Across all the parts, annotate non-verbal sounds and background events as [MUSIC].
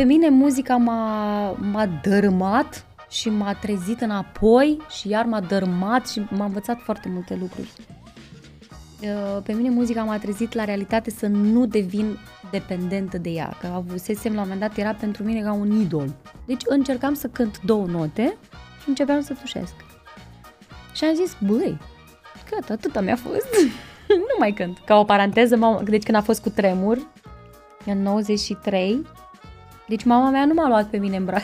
Pe mine muzica m-a, m-a dărâmat și m-a trezit înapoi și iar m-a dărâmat și m-a învățat foarte multe lucruri. Uh, pe mine muzica m-a trezit la realitate să nu devin dependentă de ea, că avusesem la un moment dat, era pentru mine ca un idol. Deci încercam să cânt două note și începeam să tușesc. Și am zis, băi, gata, atâta mi-a fost. [LAUGHS] nu mai cânt. Ca o paranteză, mama, deci când a fost cu tremur, în 93, deci mama mea nu m-a luat pe mine în braț.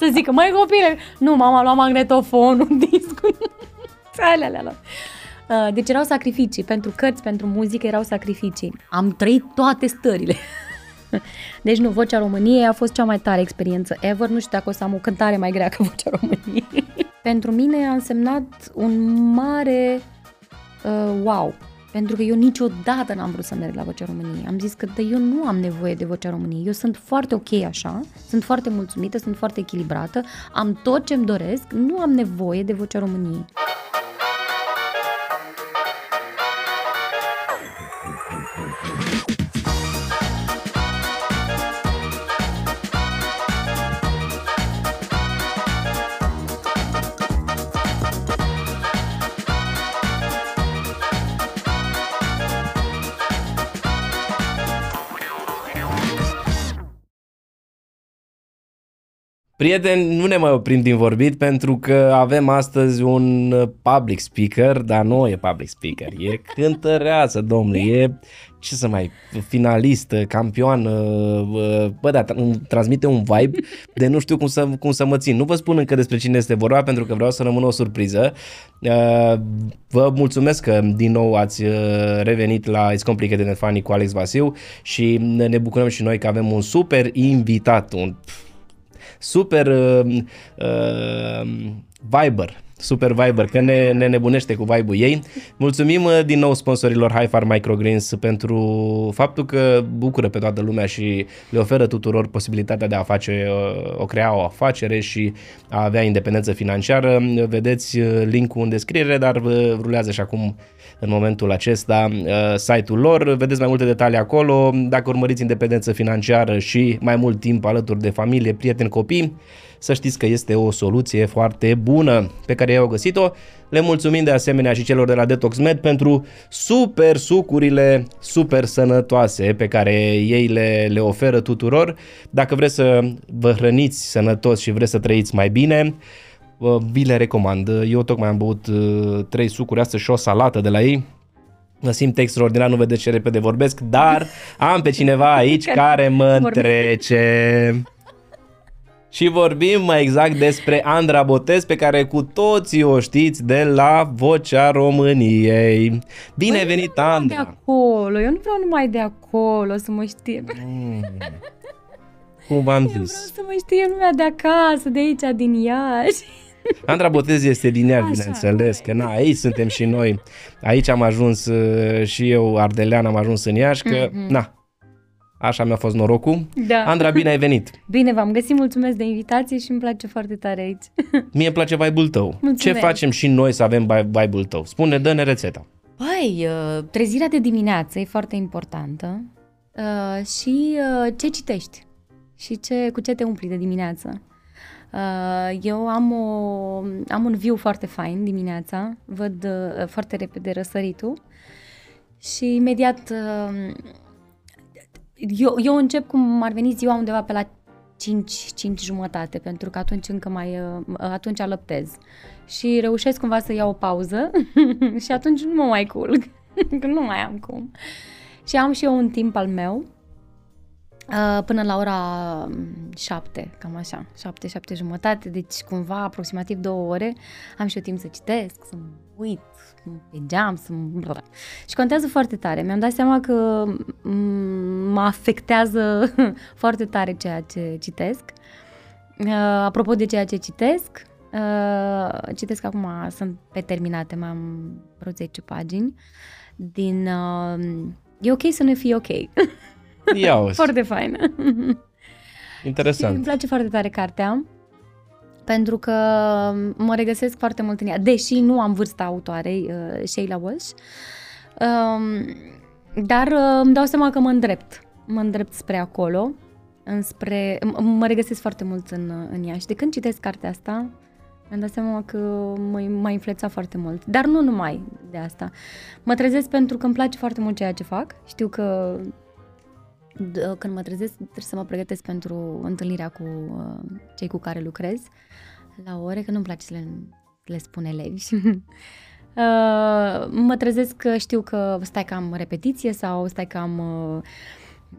să zică, mai copile, nu, mama a luat magnetofonul, discul, [LAUGHS] alea, alea, alea. Uh, deci erau sacrificii, pentru cărți, pentru muzică erau sacrificii. Am trăit toate stările. [LAUGHS] Deci nu, Vocea României a fost cea mai tare experiență ever. Nu știu dacă o să am o cântare mai grea ca Vocea României. [LAUGHS] Pentru mine a însemnat un mare uh, wow. Pentru că eu niciodată n-am vrut să merg la Vocea României. Am zis că de eu nu am nevoie de Vocea României. Eu sunt foarte ok așa, sunt foarte mulțumită, sunt foarte echilibrată, am tot ce-mi doresc, nu am nevoie de Vocea României. Prieteni, nu ne mai oprim din vorbit pentru că avem astăzi un public speaker, dar nu e public speaker, e [LAUGHS] cântăreață, domnule, e ce să mai, finalistă, campioană, bă, da, transmite un vibe de nu știu cum să, cum să mă țin. Nu vă spun încă despre cine este vorba pentru că vreau să rămână o surpriză. Vă mulțumesc că din nou ați revenit la It's Complicated and Funny cu Alex Vasiu și ne bucurăm și noi că avem un super invitat, un super uh, uh, Viber, Super Viber, că ne, ne nebunește cu vibe-ul ei. Mulțumim uh, din nou sponsorilor High Farm Microgreens pentru faptul că bucură pe toată lumea și le oferă tuturor posibilitatea de a face, uh, o crea o afacere și a avea independență financiară. Vedeți uh, linkul în descriere, dar rulează și acum în momentul acesta site-ul lor. Vedeți mai multe detalii acolo. Dacă urmăriți independență financiară și mai mult timp alături de familie, prieteni, copii, să știți că este o soluție foarte bună pe care i-au găsit-o. Le mulțumim de asemenea și celor de la Detox Med pentru super sucurile super sănătoase pe care ei le, le oferă tuturor. Dacă vreți să vă hrăniți sănătos și vreți să trăiți mai bine, vi le recomand. Eu tocmai am băut uh, trei sucuri astăzi și o salată de la ei. Mă simt extraordinar, nu vedeți ce repede vorbesc, dar am pe cineva aici [LAUGHS] care mă întrece. Și vorbim mai exact despre Andra Botez, pe care cu toții o știți de la Vocea României. Bine Băi, venit, Andra! de acolo, eu nu vreau numai de acolo să mă știe. Mm. Cum v-am eu zis? Vreau să mă știe lumea de acasă, de aici, din Iași. Andra Botez este din Iași, bineînțeles, că na, aici suntem și noi. Aici am ajuns uh, și eu, Ardelean, am ajuns în Iași, că, mm-hmm. na, Așa mi-a fost norocul. Da. Andra, bine ai venit! [LAUGHS] Bine v-am găsit, mulțumesc de invitație și îmi place foarte tare aici. [LAUGHS] Mie îmi place vibe-ul tău. Mulțumesc. Ce facem și noi să avem vibe-ul tău? Spune, dă-ne rețeta. Păi, uh, trezirea de dimineață e foarte importantă uh, și uh, ce citești și ce, cu ce te umpli de dimineață. Eu am, o, am un view foarte fain dimineața, văd foarte repede răsăritul și imediat eu, eu încep cum ar veni ziua undeva pe la 5, 5 jumătate, pentru că atunci încă mai, uh, atunci alăptez. Și reușesc cumva să iau o pauză [LAUGHS] și atunci nu mă mai culc, [LAUGHS] că nu mai am cum. Și am și eu un timp al meu, uh, până la ora 7, cam așa, 7, 7 jumătate, deci cumva aproximativ două ore am și eu timp să citesc, să uit, pe geam, să... Și contează foarte tare. Mi-am dat seama că mă afectează [LAUGHS] foarte tare ceea ce citesc. Uh, apropo de ceea ce citesc, uh, citesc acum, sunt pe terminate, mai am vreo 10 pagini din... Uh, e ok să nu fie ok. [LAUGHS] Ia [LAUGHS] Foarte faină. [LAUGHS] Interesant. Și îmi place foarte tare cartea pentru că mă regăsesc foarte mult în ea, deși nu am vârsta autoarei, uh, Sheila Walsh, um, dar uh, îmi dau seama că mă îndrept, mă îndrept spre acolo înspre... m- mă regăsesc foarte mult în, în ea și de când citesc cartea asta, mi-am dat seama că mă, m-a influențat foarte mult. Dar nu numai de asta. Mă trezesc pentru că îmi place foarte mult ceea ce fac. Știu că d- când mă trezesc trebuie să mă pregătesc pentru întâlnirea cu uh, cei cu care lucrez la ore, că nu-mi place să le, le spun elevi. [LAUGHS] Uh, mă trezesc că știu că stai că am repetiție sau stai că am uh,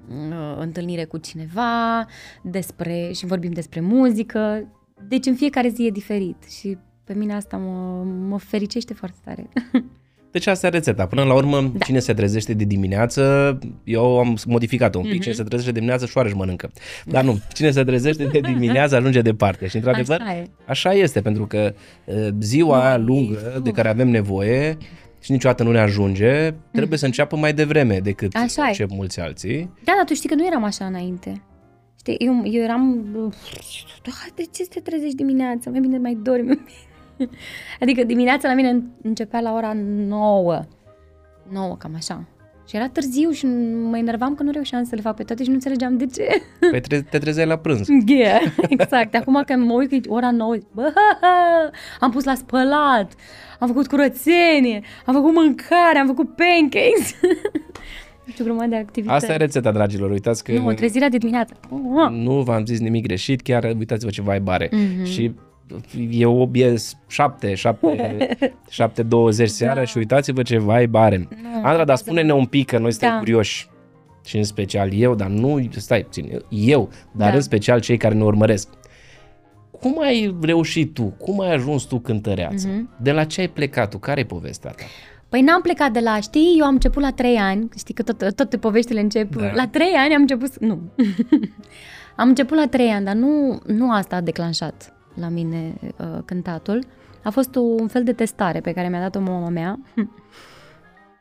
uh, întâlnire cu cineva despre și vorbim despre muzică. Deci în fiecare zi e diferit și pe mine asta mă, mă fericește foarte tare. [LAUGHS] Deci asta e rețeta. Până la urmă, da. cine se trezește de dimineață, eu am modificat-o un pic, mm-hmm. cine se trezește de dimineață, șoareci mănâncă. Dar nu, cine se trezește de dimineață ajunge departe. Și într-adevăr, Așa e. așa este, pentru că uh, ziua aia lungă de care avem nevoie și niciodată nu ne ajunge, trebuie să înceapă mai devreme decât Așa e. încep mulți alții. Da, dar tu știi că nu eram așa înainte. Știi, eu, eu eram... Da, de ce să te trezești dimineața? Mai bine mai dormi. [LAUGHS] adică dimineața la mine începea la ora 9. 9, cam așa. Și era târziu și mă enervam că nu reușeam să le fac pe toate și nu înțelegeam de ce. Păi tre- te trezeai la prânz. Yeah, [LAUGHS] exact. Acum când mă uit că e ora 9, bă, am pus la spălat, am făcut curățenie, am făcut mâncare, am făcut pancakes. [LAUGHS] Știu grămadă de activități. Asta e rețeta, dragilor. Uitați că Nu, trezirea de dimineață. Oh, nu v-am zis nimic greșit, chiar uitați-vă ce vibe are. Mhm. Și e o e 7, 7, 7, 20 seara și uitați-vă ce vibe are. Nu, Andra, dar vreau spune-ne un pic că noi suntem Da. curioși și în special eu, dar nu, stai puțin, eu, dar Da. în special cei care ne urmăresc. Cum ai reușit tu? Cum ai ajuns tu cântăreață? Mhm. De la ce ai plecat tu? Care e povestea ta? Păi n-am plecat de la, știi, eu am început la 3 ani, știi că tot, toate poveștile încep, Da. la 3 ani am început, să- nu, [LAUGHS] am început la 3 ani, dar nu, nu asta a declanșat la mine uh, cântatul, a fost un fel de testare pe care mi-a dat-o mama mea,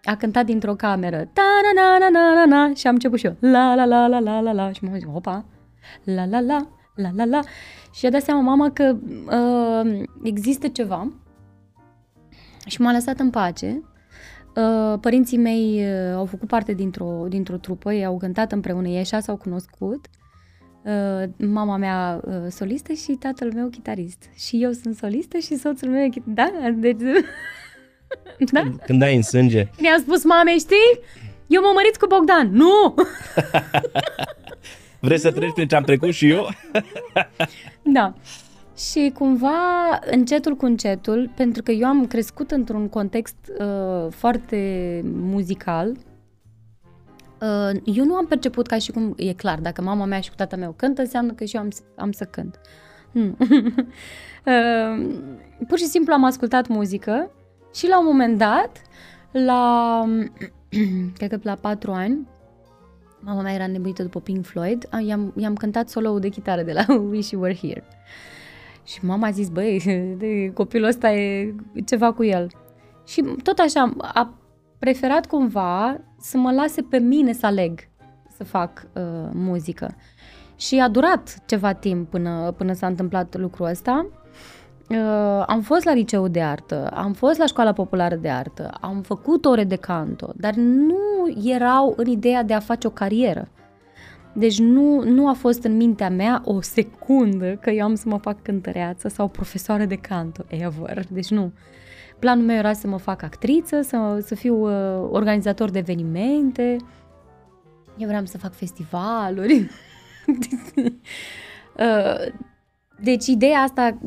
a cântat dintr-o cameră, ta na na na na na na și am început și eu, la la la la la la la. Și mă zic, opa, la la la la la la. Și a dat seama mama că uh, există ceva și m-a lăsat în pace. Uh, Părinții mei uh, au făcut parte dintr-o, dintr-o trupă, ei au cântat împreună, ei așa s-au cunoscut. Uh, Mama mea uh, solistă și tatăl meu chitarist. Și eu sunt solistă și soțul meu e chit- Da, deci... [LAUGHS] da? Când ai în sânge, Mi-a spus mamei, știi? Eu mă mărit cu Bogdan. Nu! [LAUGHS] vreți să treci prin ce am trecut și eu? [LAUGHS] Da. Și cumva, încetul cu încetul, pentru că eu am crescut într-un context uh, foarte muzical, uh, eu nu am perceput ca și cum, e clar, dacă mama mea și cu tata meu cântă, înseamnă că și eu am, să- am să cânt. Nu. [LAUGHS] uh, pur și simplu am ascultat muzică și la un moment dat, la, [CLEARS THROAT] cred că la patru ani, mama mea era nebuită după Pink Floyd, a- i-am, i-am cântat solo de chitară de la [LAUGHS] Wish You Were Here. Și mama a zis, băi, [LAUGHS] de, copilul ăsta e ceva cu el. Și tot așa, a preferat cumva să mă lase pe mine să aleg să fac uh, muzică. Și a durat ceva timp până, până s-a întâmplat lucrul ăsta. Uh, am fost la liceu de artă, am fost la școala populară de artă, am făcut ore de canto, dar nu erau în ideea de a face o carieră. Deci nu, nu a fost în mintea mea o secundă că eu am să mă fac cântăreață sau profesoară de canto, ever. Deci nu. Planul meu era să mă fac actriță, să, să fiu uh, organizator de evenimente. Eu vreau să fac festivaluri. [LAUGHS] uh, deci ideea asta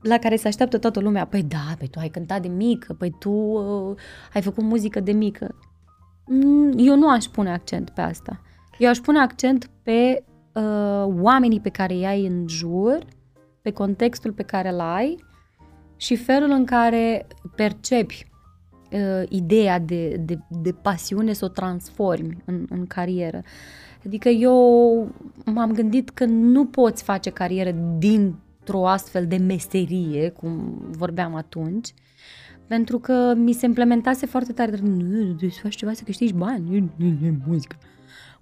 la care se așteaptă toată lumea, păi da, păi tu ai cântat de mică, păi tu uh, ai făcut muzică de mică. Mm, Eu nu aș pune accent pe asta. Eu aș pune accent pe uh, oamenii pe care îi ai în jur, pe contextul pe care îl ai și felul în care percepi uh, ideea de, de, de pasiune să o transformi în, în carieră. Adică eu m-am gândit că nu poți face carieră dintr-o astfel de meserie, cum vorbeam atunci, pentru că mi se implementase foarte tare, nu, trebuie să faci ceva să câștigi bani, nu, nu, nu, muzică.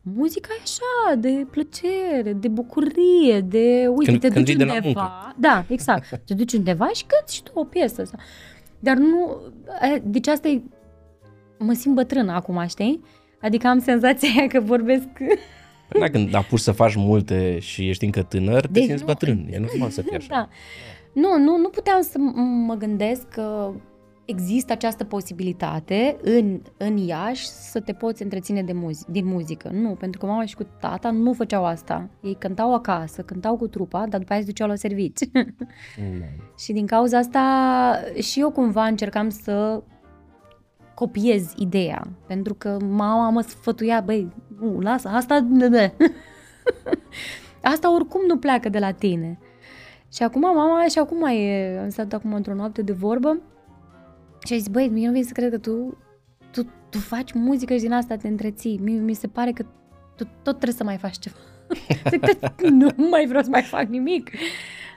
Muzica e așa, de plăcere, de bucurie, de, uite, Când- te când duci vii de la undeva. Da, exact. [LAUGHS] Te duci undeva și cânti și tu o piesă. Sau. Dar nu, e, deci asta e, mă simt bătrână acum, știi? Adică am senzația aia că vorbesc Da, când apuci să faci multe și ești încă tânăr, te Deci simți nu- bătrân. E normal să fie [LAUGHS] așa. Da. Nu, nu, nu puteam să m- mă gândesc că există această posibilitate în, în Iași să te poți întreține de muzi- din muzică. Nu, pentru că mama și cu tata nu făceau asta. Ei cântau acasă, cântau cu trupa, dar după aia se duceau la servici. Mm. [LAUGHS] și din cauza asta și eu cumva încercam să copiez ideea. Pentru că mama mă sfătuia, băi, nu, lasă, asta... [LAUGHS] asta oricum nu pleacă de la tine. Și acum mama și acum e, am stat acum într-o noapte de vorbă și a zis, băi, mie nu vine să cred că tu, tu, tu faci muzică și din asta te întreții. Mi, mi se pare că tu tot trebuie să mai faci ceva. [LAUGHS] Zic, "Da, nu mai vreau să mai fac nimic.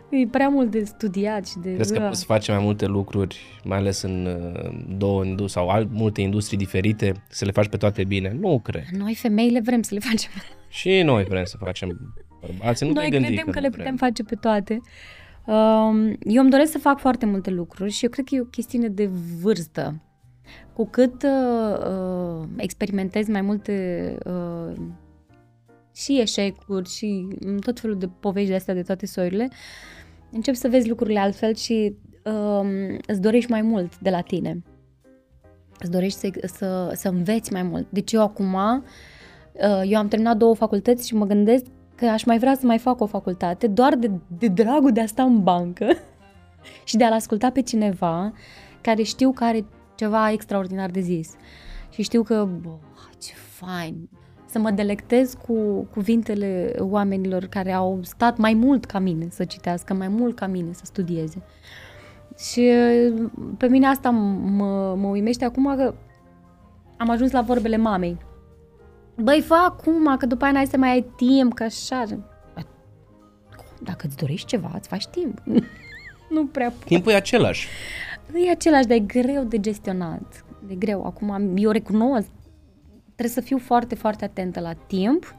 E prea mult de studiat și de... Crezi că Ua. poți face mai multe lucruri, mai ales în uh, două industrie sau alt, multe industrii diferite, să le faci pe toate bine? Nu cred. Noi femeile vrem să le facem. Și noi vrem să facem bărbații, nu Noi te-ai gândit credem că nu le vrem. putem face pe toate. Um, Eu îmi doresc să fac foarte multe lucruri și eu cred că e o chestiune de vârstă. Cu cât uh, uh, experimentez mai multe uh, și eșecuri și mm, tot felul de povești de astea de toate soiurile, încep să vezi lucrurile altfel și um, îți dorești mai mult de la tine. Îți dorești să, să, să înveți mai mult. Deci eu acum, uh, eu am terminat două facultăți și mă gândesc că aș mai vrea să mai fac o facultate doar de, de dragul de a sta în bancă [LAUGHS] și de a-l asculta pe cineva care știu că are ceva extraordinar de zis. Și știu că, bă, ce fain, să mă delectez cu cuvintele oamenilor care au stat mai mult ca mine să citească, mai mult ca mine să studieze. Și uh, pe mine asta mă, mă uimește acum că am ajuns la vorbele mamei. Băi, fă acum, că după aia n-ai să mai ai timp, că așa... Dacă îți dorești ceva, îți faci timp. [LAUGHS] nu prea pot. Timpul e același. E același, dar e greu de gestionat. E greu. Acum, eu recunosc, trebuie să fiu foarte, foarte atentă la timp,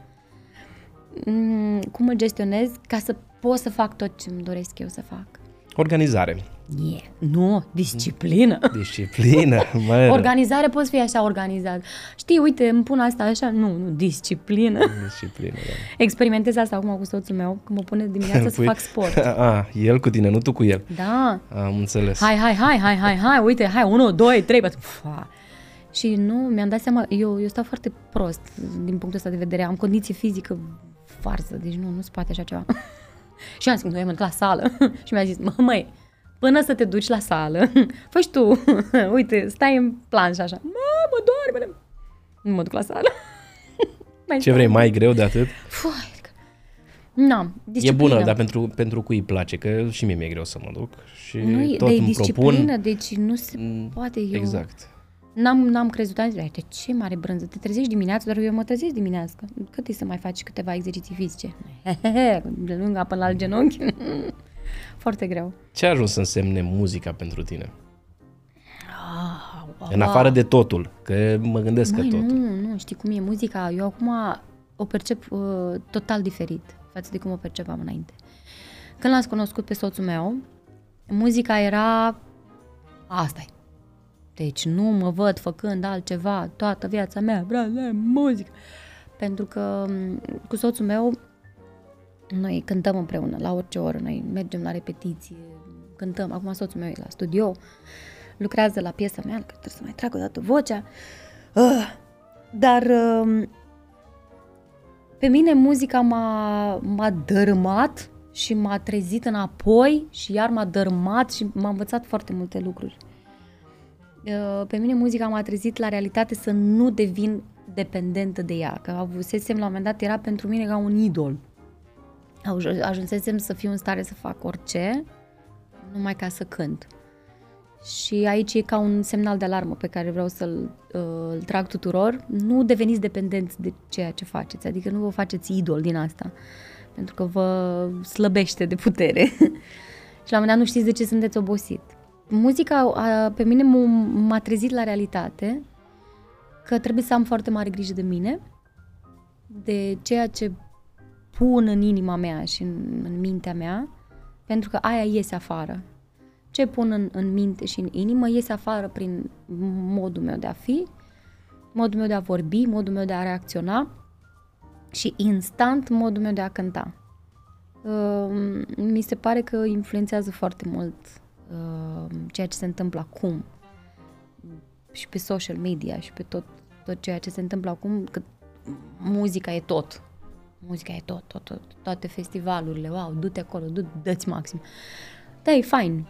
mm, cum îl gestionez, ca să pot să fac tot ce îmi doresc eu să fac. Organizare. Yeah. Nu, disciplină. [LAUGHS] Disciplină. [LAUGHS] Mă, Organizare poți fi așa organizat. Știi, uite, îmi pun asta așa. Nu, nu, disciplină. [LAUGHS] Disciplină, da. Experimentez asta acum cu soțul meu, când mă pune dimineața să Păi- fac sport. A, el cu tine, nu tu cu el. Da. Am înțeles. Hai, hai, hai, hai, hai, hai, uite, hai, 1, 2, 3, 4. Fa. Și nu, mi-am dat seama, eu, eu stau foarte prost din punctul ăsta de vedere. Am condiție fizică farsă, deci nu, nu se poate așa ceva. și am zis, nu, eu mă duc la sală. și mi-a zis, mă, măi, până să te duci la sală, [LAUGHS] fă tu, [LAUGHS] uite, stai în plan și așa. Mă, mă doarme. Nu mă duc la sală. [LAUGHS] Mai Ce stau. vrei, mai greu de atât? Fuai, Nu, E disciplină. bună, dar pentru, pentru cui îi place, că și mie mi-e greu să mă duc și nu, e- tot de îmi disciplină, propun. deci nu se Mm, poate. Eu, Exact. N-am, n-am crezut, am zis, "Ai, de ce mare brânză, te trezești dimineața, dar eu mă trezesc dimineața. Cât e să mai faci câteva exerciții fizice? De lungă până la alt genunchi. Foarte greu. Ce a ajuns să însemne muzica pentru tine? Ah, În afară de totul, că mă gândesc Măi, că totul. nu, nu, știi cum e muzica. Eu acum o percep uh, total diferit față de cum o percepeam înainte. Când l-am cunoscut pe soțul meu, muzica era asta -i. Deci nu mă văd făcând altceva toată viața mea, vreau să am muzică. Pentru că m, cu soțul meu noi cântăm împreună la orice oră, noi mergem la repetiție, cântăm. Acum soțul meu e la studio, lucrează la piesa mea, că trebuie să mai trag o dată vocea. Uh, dar uh, pe mine muzica m-a, m-a dărâmat și m-a trezit înapoi și iar m-a dărâmat și m-a învățat foarte multe lucruri. Uh, Pe mine muzica m-a trezit la realitate să nu devin dependentă de ea, că avusesem la un moment dat, era pentru mine ca un idol. Aj- Ajunsesem să fiu în stare să fac orice, numai ca să cânt. Și aici e ca un semnal de alarmă pe care vreau să-l uh, îl trag tuturor. Nu deveniți dependenți de ceea ce faceți, adică nu vă faceți idol din asta, pentru că vă slăbește de putere. [LAUGHS] și la un moment dat nu știți de ce sunteți obosit. Muzica a, pe mine m- m-a trezit la realitate că trebuie să am foarte mare grijă de mine, de ceea ce pun în inima mea și în, în mintea mea, pentru că aia iese afară. Ce pun în, în minte și în inimă iese afară prin modul meu de a fi, modul meu de a vorbi, modul meu de a reacționa și instant modul meu de a cânta. Uh, mi se pare că influențează foarte mult uh, ceea ce se întâmplă acum și pe social media și pe tot, tot ceea ce se întâmplă acum, că muzica e tot. Muzica e tot, tot, tot toate festivalurile, wow, du-te acolo, du dă-ți maxim. Da, e fain,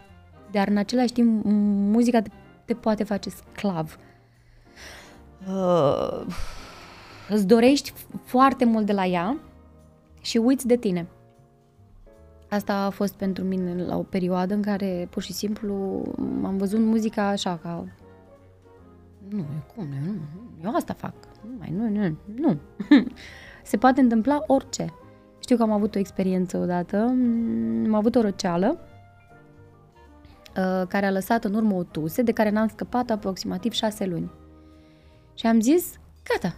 dar în același timp muzica te, te poate face sclav. Uh, îți dorești foarte mult de la ea și uiți de tine. Asta a fost pentru mine la o perioadă în care pur și simplu am văzut muzica așa ca nu, cum, nu, eu asta fac. Nu, mai, nu, nu, nu. [LAUGHS] Se poate întâmpla orice. Știu că am avut o experiență odată, am avut o răceală uh, care a lăsat în urmă o tuse de care n-am scăpat aproximativ șase luni. Și am zis, gata,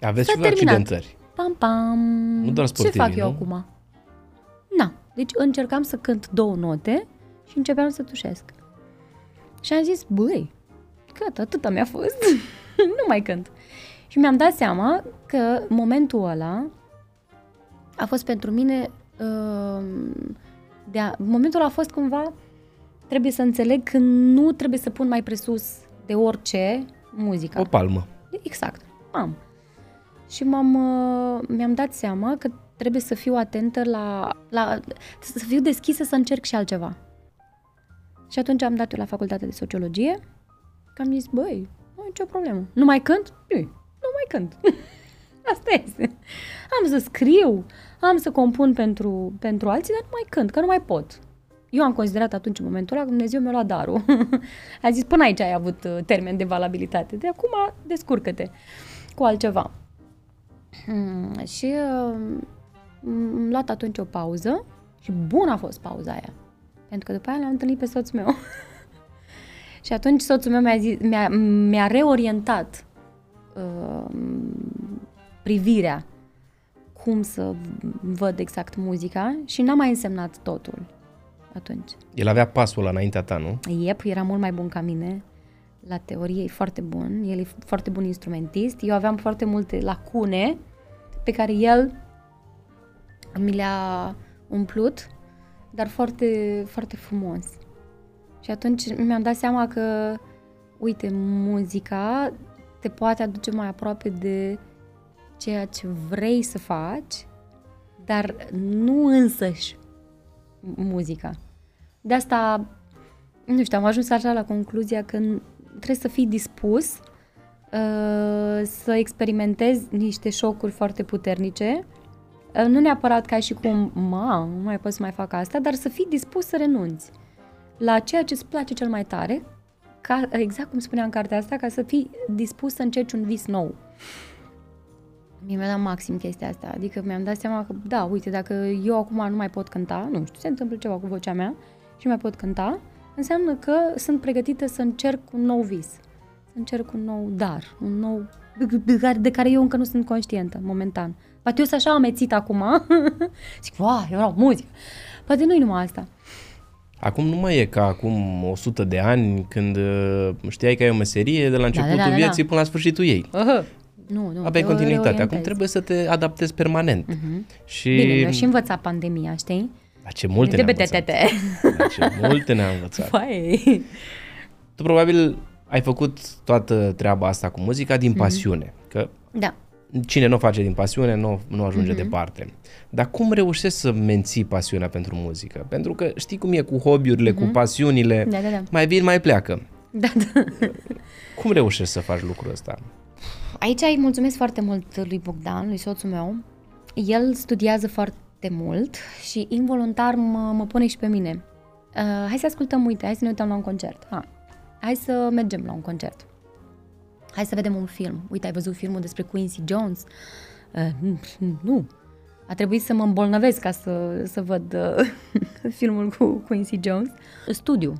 Aveți S-a și terminat. accidentări. pam, pam, Nu doar ce sportivii, fac eu nu? acum? Na, deci încercam să cânt două note și începeam să tușesc. Și am zis, băi, gata, atâta mi-a fost, [LAUGHS] nu mai cânt. Și mi-am dat seama că momentul ăla a fost pentru mine, uh, de a, momentul ăla a fost cumva, trebuie să înțeleg că nu trebuie să pun mai presus de orice muzica. O palmă. Exact, am. Și m-am, uh, mi-am dat seama că trebuie să fiu atentă la, la... să fiu deschisă să încerc și altceva. Și atunci am dat eu la facultatea de sociologie, că am zis, băi, nu e nicio problemă. Nu mai cânt? Nu, nu mai cânt. [LAUGHS] Asta este. Am să scriu, am să compun pentru, pentru alții, dar nu mai cânt, că nu mai pot. Eu am considerat atunci, în momentul ăla, că Dumnezeu mi-a luat darul. [LAUGHS] A zis, până aici ai avut uh, termen de valabilitate. De acum, descurcă-te cu altceva. Hmm, și uh, am luat atunci o pauză și bună a fost pauza aia. Pentru că după aia l-am întâlnit pe soțul meu. [LAUGHS] și atunci soțul meu mi-a, zis, mi-a, mi-a reorientat uh, privirea cum să văd exact muzica și n-a mai însemnat totul atunci. El avea pasul ăla înaintea ta, nu? Iep, era mult mai bun ca mine. La teorie e foarte bun, el e foarte bun instrumentist. Eu aveam foarte multe lacune pe care el mi le-a umplut, dar foarte, foarte frumos. Și atunci mi-am dat seama că, uite, muzica te poate aduce mai aproape de ceea ce vrei să faci, dar nu însăși muzica. De asta, nu știu, am ajuns așa la concluzia că n- trebuie să fii dispus uh, să experimentezi niște șocuri foarte puternice, uh, nu neapărat ca și cum, ma, nu mai pot să mai fac asta, dar să fii dispus să renunți la ceea ce îți place cel mai tare, ca, exact cum spunea în cartea asta, ca să fii dispus să încerci un vis nou. Mie mi-a dat maxim chestia asta, adică mi-am dat seama că, da, uite, dacă eu acum nu mai pot cânta, nu știu, se întâmplă ceva cu vocea mea și nu mai pot cânta, înseamnă că sunt pregătită să încerc un nou vis, să încerc un nou dar, un nou de care, de care eu încă nu sunt conștientă, momentan. Poate eu sunt așa amețit acum, [LAUGHS] zic, wow, eu vreau muzică. Poate nu-i numai asta. Acum nu mai e ca acum 100 de ani când uh, știai că ai o meserie de la începutul da, da, da. vieții până la sfârșitul ei. Uh-huh. Nu, nu. Aveai te continuitate. Acum reorientezi. trebuie să te adaptezi permanent. Mhm. Și... Bine, mi-a și învățat pandemia, știi? La ce multe ne-a învățat. TBTT. La ce multe ne-a învățat. [LAUGHS] Păi, Tu probabil ai făcut toată treaba asta cu muzica Mhm. din pasiune. Că da. Cine nu o face din pasiune nu, nu ajunge Mhm. departe. Dar cum reușești să menții pasiunea pentru muzică? Pentru că știi cum e cu hobby-urile, cu pasiunile, Mhm. Da, da, da. mai vin, mai pleacă. Da, da. [LAUGHS] Cum reușești să faci lucrul ăsta? Aici îi mulțumesc foarte mult lui Bogdan, lui soțul meu. El studiază foarte mult și involuntar mă, mă pune și pe mine. Uh, hai să ascultăm, uite, hai să ne uităm la un concert. Ha. Hai să mergem la un concert. Hai să vedem un film. Uite, ai văzut filmul despre Quincy Jones? Uh, nu. A trebuit să mă îmbolnăvesc ca să, să văd uh, [LAUGHS] filmul cu Quincy Jones. Studiu.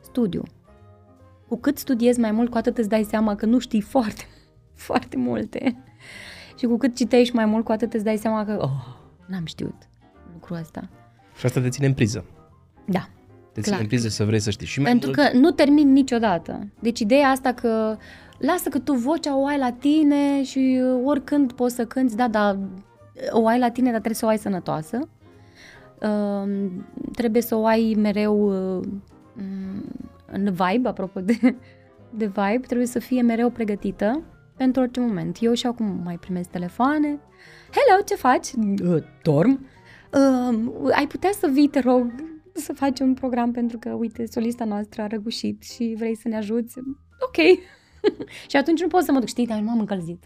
Studiu. Cu cât studiezi mai mult, cu atât îți dai seama că nu știi foarte, [LAUGHS] foarte multe. Și cu cât citești mai mult, cu atât îți dai seama că, oh, n-am știut lucrul ăsta. Și asta te ține în priză. Da. Te ține Clar. în priză să vrei să știi. Și mai Pentru mult, că nu termin niciodată. Deci ideea asta că lasă că tu vocea o ai la tine și uh, oricând poți să cânti, da, dar o ai la tine, dar trebuie să o ai sănătoasă. Uh, trebuie să o ai mereu uh, în vibe, apropo de, [LAUGHS] de vibe, trebuie să fie mereu pregătită pentru orice moment. Eu și acum mai primesc telefoane. Hello, ce faci? "Uh, Dorm. Uh, ai putea să vii, te rog, să facem un program pentru că, uite, solista noastră a răgușit și vrei să ne ajuți. Ok. [LAUGHS] și atunci nu pot să mă duc, știi, dar m-am încălzit.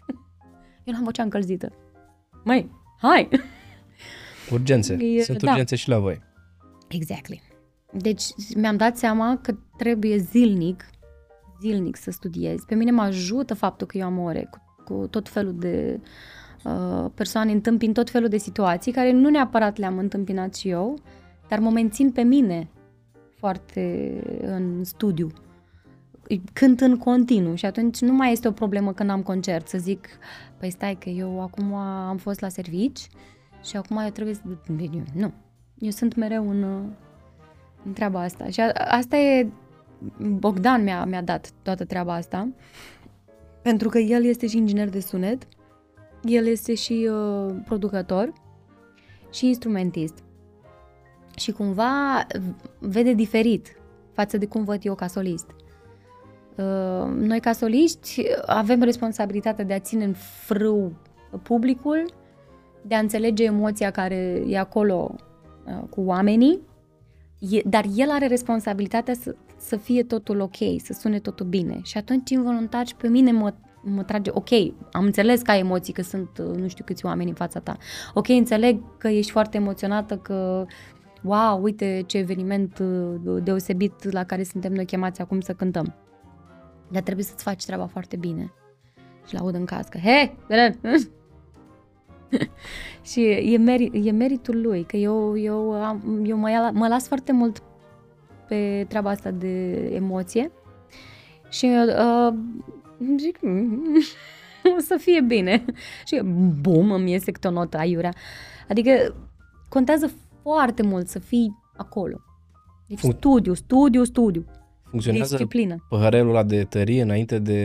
Eu n-am vocea încălzită. Măi, hai! [LAUGHS] urgențe. E- Sunt da. urgențe și la voi. Exactly. Deci mi-am dat seama că trebuie zilnic, zilnic să studiez. Pe mine mă ajută faptul că eu am ore cu, cu tot felul de uh, persoane, întâmpin tot felul de situații care nu neapărat le-am întâmpinat și eu, dar mă mențin pe mine foarte în studiu. Cânt în continuu și atunci nu mai este o problemă când am concert să zic, păi stai că eu acum am fost la servici și acum eu trebuie să... Nu. Eu sunt mereu în, uh, în treaba asta. Și a, asta e... Bogdan mi-a, mi-a dat toată treaba asta, pentru că el este și inginer de sunet, el este și uh, producător și instrumentist. Și cumva vede diferit față de cum văd eu ca solist. Uh, Noi ca soliști avem responsabilitatea de a ține în frâu publicul, de a înțelege emoția care e acolo uh, cu oamenii, e, dar el are responsabilitatea să, să fie totul ok, să sune totul bine. Și atunci involuntar și pe mine mă, mă trage, ok, am înțeles că ai emoții, că sunt uh, nu știu câți oameni în fața ta. Ok, înțeleg că ești foarte emoționată, că wow, uite ce eveniment uh, deosebit la care suntem noi chemați acum să cântăm. Dar trebuie să-ți faci treaba foarte bine. Și la aud în cască, he, [LAUGHS] și e, meri, e meritul lui, că eu, eu, am, eu mă, ia, mă las foarte mult pe treaba asta de emoție și uh, zic, "Mm, [LAUGHS] o să fie bine. [LAUGHS] Și bum, îmi iese câte o notă aiurea. Adică contează foarte mult să fii acolo. Deci Fun- studiu, studiu, studiu. Funcționează Disciplină. păhărelul ăla de tărie înainte de,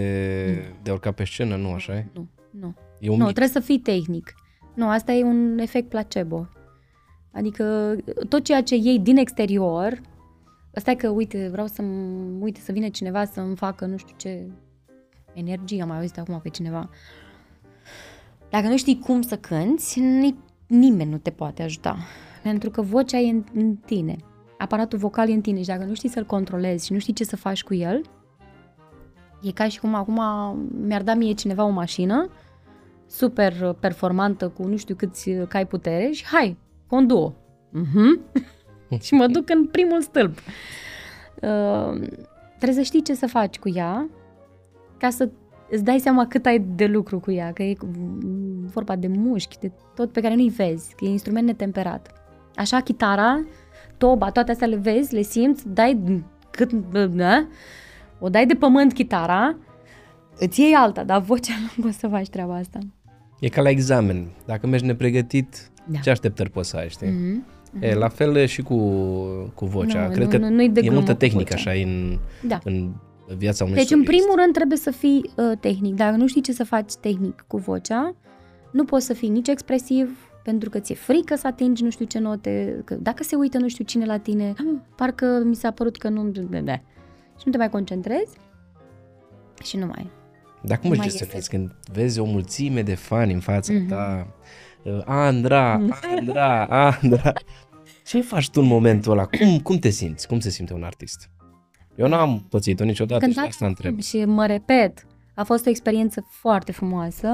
de a urca pe scenă, nu așa e? Nu, nu. E un Nu, mit. trebuie să fii tehnic. Nu, asta e un efect placebo. Adică tot ceea ce iei din exterior, ăsta e că, uite, vreau să uite, să vină cineva să-mi facă nu știu ce energie, am mai auzit acum pe cineva. Dacă nu știi cum să cânti, ni- nimeni nu te poate ajuta. Pentru că vocea e în, în tine. Aparatul vocal e în tine și dacă nu știi să-l controlezi și nu știi ce să faci cu el, e ca și cum acum mi-ar da mie cineva o mașină super performantă cu nu știu câți cai putere și hai, conduo. Mhm. [LAUGHS] și mă duc în primul stâlp. Uh, trebuie să știi ce să faci cu ea ca să îți dai seama cât ai de lucru cu ea, că e vorba de mușchi, de tot pe care nu-i vezi, că e instrument netemperat. Așa, chitara, toba, toate astea le vezi, le simți, dai cât, da? o dai de pământ chitara, îți iei alta, dar vocea [LAUGHS] nu poți să faci treaba asta. E ca la examen. Dacă mergi nepregătit, Da. ce așteptări poți să ai, știi? Mm-hmm. E, la fel e și cu, cu vocea. Nu, Cred nu, că nu, nu-i de e glumă multă cu tehnică vocea. așa în, Da. în viața unui Deci, în solist. primul rând, trebuie să fii uh, tehnic. Dacă nu știi ce să faci tehnic cu vocea, nu poți să fii nici expresiv, pentru că ți-e frică să atingi nu știu ce note, că dacă se uită nu știu cine la tine, parcă mi s-a părut că nu... Da. Și nu te mai concentrezi și nu mai... Dar cum nu își mai gestionezi iese. când vezi o mulțime de fani în fața Mhm. ta? Uh, Andra, Andra, Andra. Ce faci tu în momentul ăla? Cum, cum te simți? Cum se simte un artist? Eu n-am pățit-o niciodată și de asta întreb. și mă repet, a fost o experiență foarte frumoasă.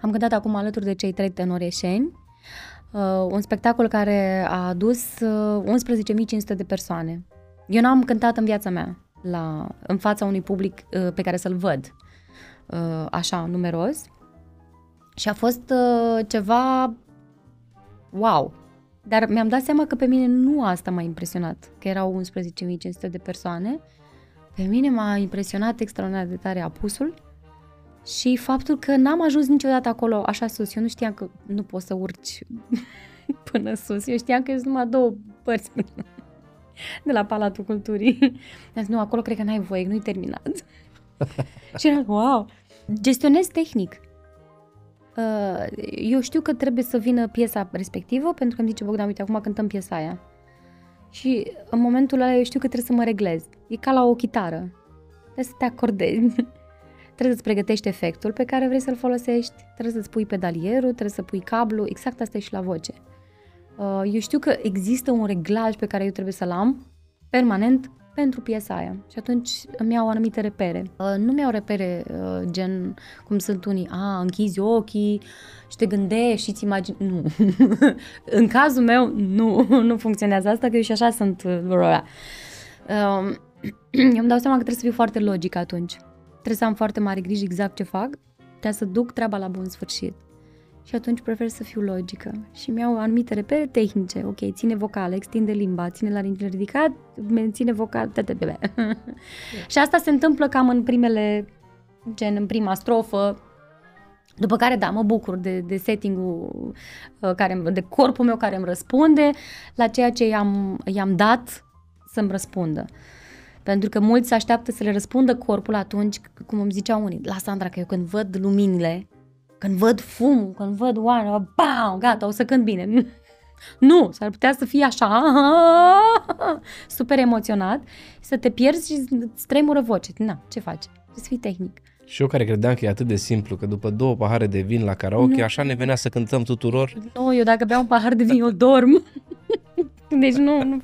Am cântat acum alături de cei trei tenoreșeni, uh, un spectacol care a adus uh, 11.500 de persoane. Eu n-am cântat în viața mea la, în fața unui public uh, pe care să-l văd uh, așa numeros și a fost uh, ceva wow. Dar mi-am dat seama că pe mine nu asta m-a impresionat, că erau 11.500 de persoane. Pe mine m-a impresionat extraordinar de tare apusul și faptul că n-am ajuns niciodată acolo așa sus. Eu nu știam că nu poți să urci [LAUGHS] până sus. Eu știam că sunt numai două părți. [LAUGHS] de la Palatul Culturii. [LAUGHS] Am zis, nu, acolo cred că n-ai voie, nu-i terminat. și era, wow, gestionez tehnic. Uh, eu știu că trebuie să vină piesa respectivă, pentru că îmi zice Bogdan, uite, acum cântăm piesa aia. Și în momentul ăla eu știu că trebuie să mă reglez. E ca la o chitară. Trebuie să te acordezi. Trebuie să-ți pregătești efectul pe care vrei să-l folosești, trebuie să-ți pui pedalierul, trebuie să pui cablu, exact asta e și la voce. Uh, eu știu că există un reglaj pe care eu trebuie să-l am permanent pentru piesa aia. Și atunci îmi iau anumite repere. Uh, nu mi-au repere uh, gen cum sunt unii, a, închizi ochii și te gândești și îți imagini... Nu. [LAUGHS] în cazul meu, nu, nu funcționează asta, că eu și așa sunt... Uh, [CLEARS THROAT] eu îmi dau seama că trebuie să fiu foarte logic atunci. Trebuie să am foarte mare grijă exact ce fac, ca să duc treaba la bun sfârșit și atunci prefer să fiu logică și mi-au anumite repere tehnice. Ok, ține vocal, extinde limba, ține la ridicat, menține vocal, [LAUGHS] și asta se întâmplă cam în primele, gen în prima strofă, după care, da, mă bucur de, de setting-ul, uh, care, de corpul meu care îmi răspunde la ceea ce i-am, i-am dat să-mi răspundă. Pentru că mulți se așteaptă să le răspundă corpul atunci, cum îmi ziceau unii, la Sandra, că eu când văd luminile, când văd fumul, când văd oameni, bam, gata, o să cânt bine. Nu, s-ar putea să fie așa, [LAUGHS] super emoționat, să te pierzi și îți tremură voce. Na, ce faci? Trebuie să fii tehnic. Și eu care credeam că e atât de simplu, că după două pahare de vin la karaoke, nu. așa ne venea să cântăm tuturor. Nu, eu dacă beau un pahar de vin, eu dorm. [LAUGHS] deci nu, nu.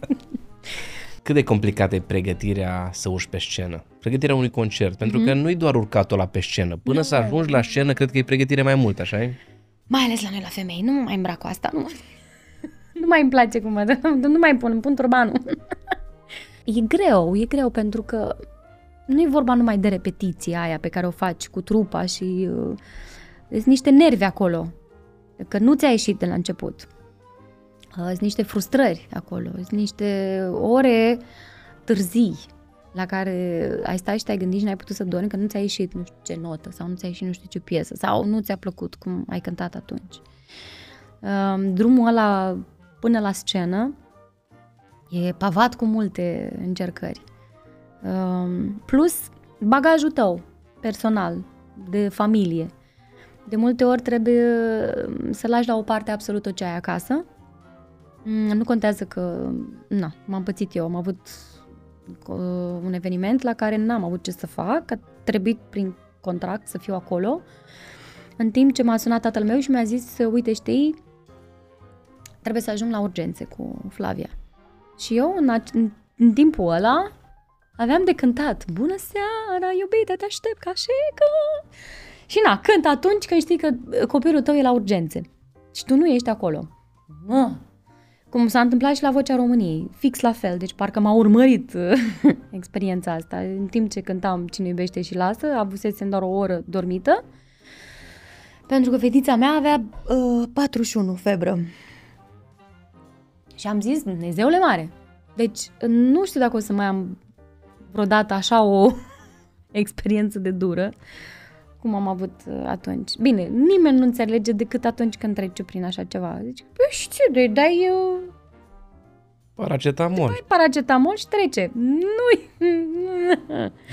Cât de complicată e pregătirea să urci pe scenă? Pregătirea unui concert, pentru mm-hmm. că nu e doar urcatul la pe scenă. Până nu. să ajungi la scenă, cred că e pregătire mai mult, așa e? Mai ales la noi, la femei. Nu mai îmbrac cu asta. Nu, [LAUGHS] nu mai îmi place cum mă Nu mai pun, îmi pun turbanul. [LAUGHS] e greu, e greu pentru că nu e vorba numai de repetiția aia pe care o faci cu trupa și uh, sunt niște nervi acolo. Că nu ți-a ieșit de la început. Uh, sunt niște frustrări acolo, sunt niște ore târzii la care ai stat și te-ai gândit și n-ai putut să dormi că nu ți-a ieșit nu știu ce notă sau nu ți-a ieșit nu știu ce piesă sau nu ți-a plăcut cum ai cântat atunci. Uh, drumul ăla până la scenă e pavat cu multe încercări. Uh, plus bagajul tău personal, de familie. De multe ori trebuie să lași la o parte absolut tot ce ai acasă Mm, nu contează că, na, m-am pățit eu, am avut uh, un eveniment la care n-am avut ce să fac, a trebuit prin contract să fiu acolo, în timp ce m-a sunat tatăl meu și mi-a zis, uite, știi, trebuie să ajung la urgențe cu Flavia. Și eu, în, în, în timpul ăla, aveam de cântat. Bună seara, iubite, te aștept ca și că... Și na, cânt atunci când știi că copilul tău e la urgențe. Și tu nu ești acolo. Mă, cum s-a întâmplat și la Vocea României, fix la fel, deci parcă m-a urmărit [LAUGHS] experiența asta. În timp ce cântam Cine iubește și lasă, avusesem doar o oră dormită, pentru că fetița mea avea uh, 41 febră. Și am zis, Dumnezeule mare, deci nu știu dacă o să mai am vreodată așa o [LAUGHS] experiență de dură cum am avut uh, atunci. Bine, nimeni nu înțelege decât atunci când trece prin așa ceva. Deci, păi știu, de dai eu... Paracetamol. Dai paracetamol și trece. Nu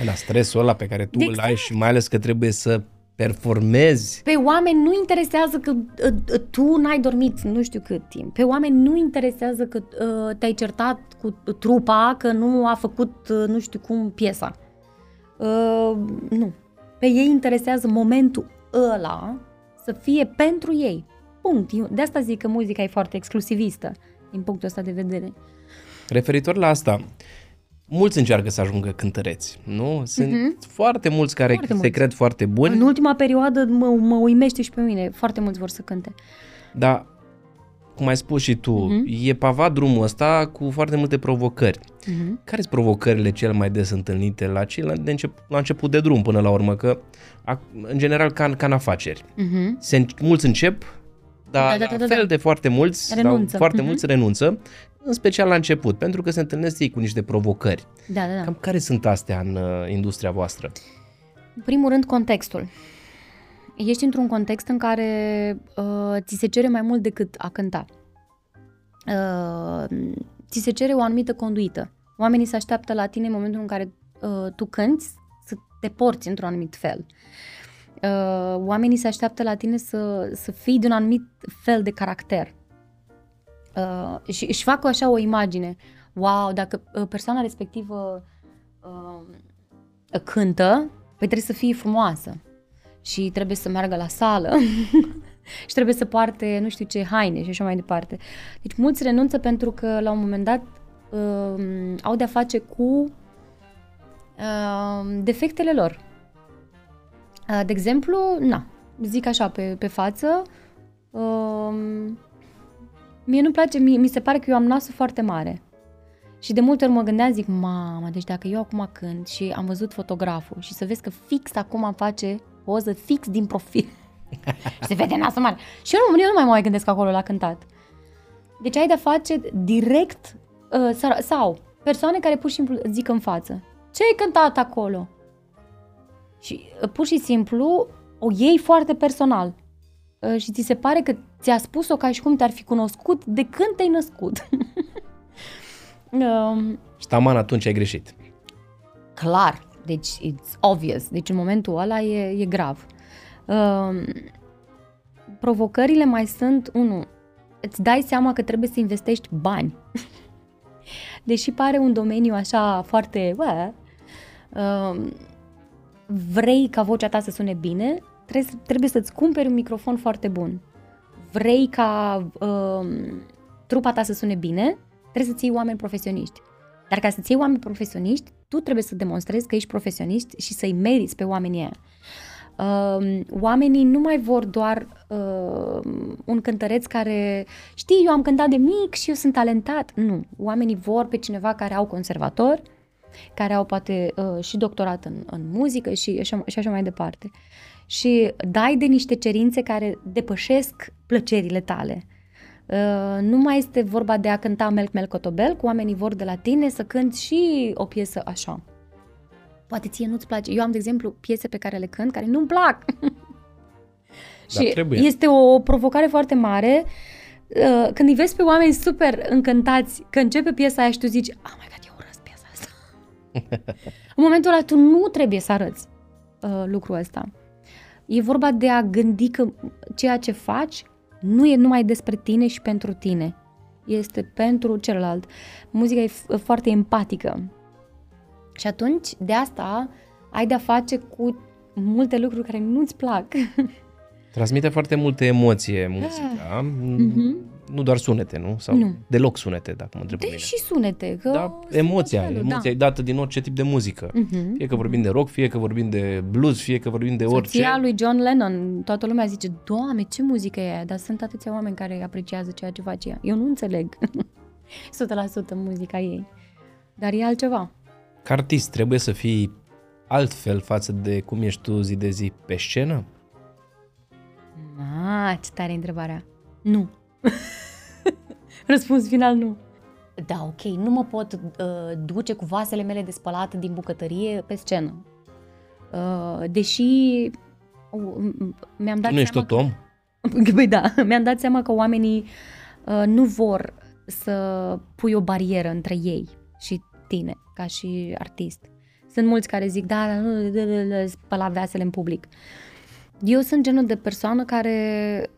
La stresul ăla pe care tu exact. îl ai și mai ales că trebuie să performezi. Pe oameni nu interesează că uh, tu n-ai dormit nu știu cât timp. Pe oameni nu interesează că uh, te-ai certat cu trupa, că nu a făcut uh, nu știu cum piesa. Uh, nu. Pe ei interesează momentul ăla să fie pentru ei. Punct. De asta zic că muzica e foarte exclusivistă din punctul ăsta de vedere. Referitor la asta, mulți încearcă să ajungă cântăreți, nu? Sunt uh-huh. foarte mulți care foarte se mulți. cred foarte buni. În ultima perioadă mă, mă uimește și pe mine. Foarte mulți vor să cânte. Da, cum ai spus și tu, uh-huh. e pavat drumul ăsta cu foarte multe provocări. Uh-huh. Care sunt provocările cel mai des întâlnite la, la, de încep, la început de drum până la urmă? Că, a, în general, ca, ca în afaceri. Uh-huh. Se, mulți încep, dar da, da, da, da, fel de foarte mulți, renunță. foarte uh-huh. mulți renunță, în special la început, pentru că se întâlnesc ei cu niște provocări. Da, da, da. Cam care sunt astea în uh, industria voastră? În primul rând, contextul ești într-un context în care uh, ți se cere mai mult decât a cânta. Uh, ți se cere o anumită conduită. Oamenii se așteaptă la tine în momentul în care uh, tu cânti să te porți într-un anumit fel. Uh, oamenii se așteaptă la tine să, să fii de un anumit fel de caracter. Uh, și își fac așa o imagine. Wow, dacă uh, persoana respectivă uh, cântă, păi trebuie să fie frumoasă și trebuie să meargă la sală [LAUGHS] și trebuie să poarte nu știu ce haine și așa mai departe. Deci mulți renunță pentru că la un moment dat uh, au de-a face cu uh, defectele lor. Uh, de exemplu, na, zic așa pe, pe față, uh, mie nu place, mie, mi se pare că eu am nasul foarte mare. Și de multe ori mă gândeam, zic, mamă, deci dacă eu acum cânt și am văzut fotograful și să vezi că fix acum face poză fix din profil și [LAUGHS] se vede nasul mare. Și eu nu, eu nu mai mă mai gândesc acolo la cântat. Deci ai de face direct uh, sau persoane care pur și simplu zic în față, ce ai cântat acolo? Și uh, pur și simplu o iei foarte personal. Uh, și ți se pare că ți-a spus-o ca și cum te-ar fi cunoscut de când te-ai născut. [LAUGHS] um, și taman atunci ai greșit. Clar, deci it's obvious. Deci în momentul ăla e, e grav. Um, provocările mai sunt, unu, îți dai seama că trebuie să investești bani. [LAUGHS] Deși pare un domeniu așa foarte... Bă, um, vrei ca vocea ta să sune bine, trebuie, trebuie să-ți cumperi un microfon foarte bun. Vrei ca um, trupa ta să sune bine, trebuie să-ți iei oameni profesioniști. Dar ca să-ți iei oameni profesioniști, tu trebuie să demonstrezi că ești profesionist și să-i meriți pe oamenii ăia. Uh, oamenii nu mai vor doar uh, un cântăreț care știi, eu am cântat de mic și eu sunt talentat. Nu, oamenii vor pe cineva care au conservator, care au poate uh, și doctorat în, în muzică și așa, și așa mai departe. Și dai de niște cerințe care depășesc plăcerile tale. Uh, nu mai este vorba de a cânta Melc Melc Cotobel, cu oamenii vor de la tine să cânti și o piesă așa. Poate ție nu-ți place. Eu am, de exemplu, piese pe care le cânt care nu-mi plac. [LAUGHS] și trebuie. este o provocare foarte mare uh, când îi vezi pe oameni super încântați că începe piesa aia și tu zici, oh my god, eu urăsc piesa asta. [LAUGHS] În momentul ăla tu nu trebuie să arăți uh, lucrul ăsta. E vorba de a gândi că ceea ce faci nu e numai despre tine și pentru tine. Este pentru celălalt. Muzica e foarte empatică. Și atunci, de asta, ai de-a face cu multe lucruri care nu-ți plac. [LAUGHS] Transmite foarte multe emoție muzica, mm-hmm. Nu doar sunete, nu? Sau nu. deloc sunete, dacă mă întreb de și sunete. Că da, emoția, felul, emoția da. e dată din orice tip de muzică. Mm-hmm. Fie că vorbim de rock, fie că vorbim de blues, fie că vorbim de orice. Soția lui John Lennon, toată lumea zice, Doamne, ce muzică e aia? Dar sunt atâția oameni care apreciază ceea ce face ea. Eu nu înțeleg [LAUGHS] 100% muzica ei. Dar e altceva. Ca artist trebuie să fii altfel față de cum ești tu zi de zi pe scenă? Ah, ce tare întrebarea. Nu. [LAUGHS] Răspuns final nu. Da, ok, nu mă pot uh, duce cu vasele mele de spălat din bucătărie pe scenă. Uh, deși uh, mi-am dat nu ești tot om? Că, băi [LAUGHS] da, mi-am dat seama că oamenii uh, nu vor să pui o barieră între ei și tine, ca și artist. Sunt mulți care zic, da, nu, spăla vasele în public. Eu sunt genul de persoană care,